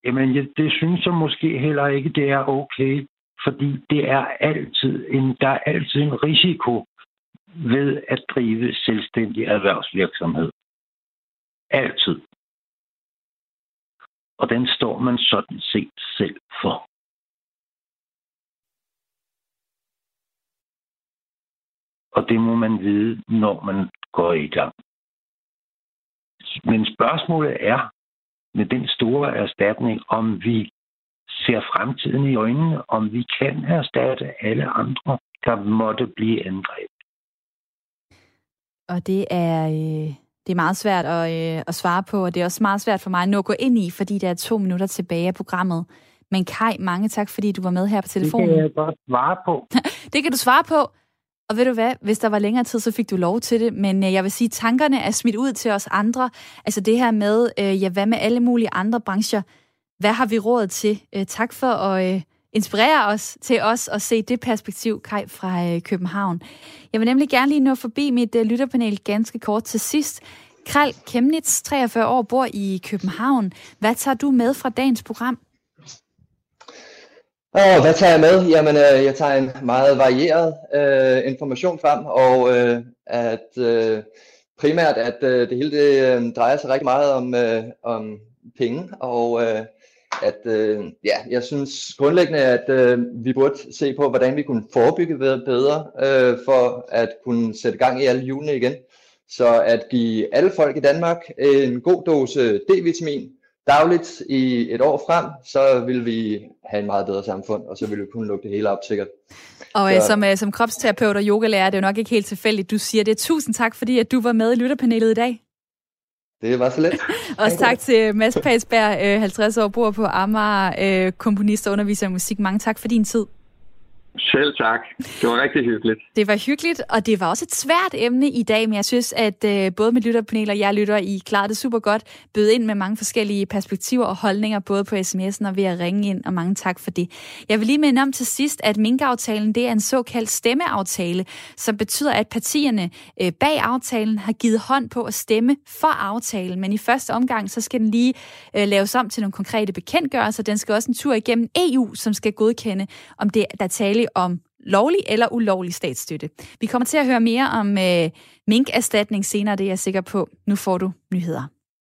Jamen, jeg, det synes jeg måske heller ikke, det er okay. Fordi det er altid en, der er altid en risiko ved at drive selvstændig erhvervsvirksomhed. Altid. Og den står man sådan set selv for. Og det må man vide, når man går i gang. Men spørgsmålet er, med den store erstatning, om vi ser fremtiden i øjnene, om vi kan erstatte alle andre, der måtte blive angrebet. Og det er, øh, det er meget svært at, øh, at svare på, og det er også meget svært for mig nu at gå ind i, fordi der er to minutter tilbage af programmet. Men Kai, mange tak, fordi du var med her på telefonen. Det kan jeg godt svare på. <laughs> det kan du svare på. Og ved du hvad, hvis der var længere tid, så fik du lov til det. Men øh, jeg vil sige, tankerne er smidt ud til os andre. Altså det her med, øh, ja, hvad med alle mulige andre brancher? Hvad har vi råd til? Øh, tak for at øh, inspirere os til os at se det perspektiv, Kai fra øh, København. Jeg vil nemlig gerne lige nå forbi mit øh, lytterpanel ganske kort til sidst. Kral Kemnitz, 43 år, bor i København. Hvad tager du med fra dagens program? Og hvad tager jeg med? Jamen, øh, jeg tager en meget varieret øh, information frem, og øh, at øh, primært, at øh, det hele det, øh, drejer sig rigtig meget om, øh, om penge, og øh, at øh, ja, jeg synes grundlæggende, at øh, vi burde se på, hvordan vi kunne forebygge bedre, øh, for at kunne sætte gang i alle julene igen. Så at give alle folk i Danmark en god dose D-vitamin, dagligt i et år frem, så vil vi have en meget bedre samfund, og så vil vi kunne lukke det hele op sikkert. Og så... som, uh, som kropsterapeut og yogalærer, det er jo nok ikke helt tilfældigt, du siger det. Tusind tak, fordi at du var med i lytterpanelet i dag. Det var så let. Også <laughs> tak til Mads Pagsberg, 50 år, bor på Amager, komponist og underviser i musik. Mange tak for din tid. Selv tak. Det var rigtig hyggeligt. Det var hyggeligt, og det var også et svært emne i dag, men jeg synes, at øh, både mit lytterpanel og jeg lytter, I klarede det super godt. Bød ind med mange forskellige perspektiver og holdninger, både på sms'en og ved at ringe ind, og mange tak for det. Jeg vil lige minde om til sidst, at minkaftalen det er en såkaldt stemmeaftale, som betyder, at partierne øh, bag aftalen har givet hånd på at stemme for aftalen, men i første omgang, så skal den lige øh, laves om til nogle konkrete bekendtgørelser. Den skal også en tur igennem EU, som skal godkende, om det der tale om lovlig eller ulovlig statsstøtte. Vi kommer til at høre mere om øh, minkerstatning senere, det er jeg sikker på. Nu får du nyheder.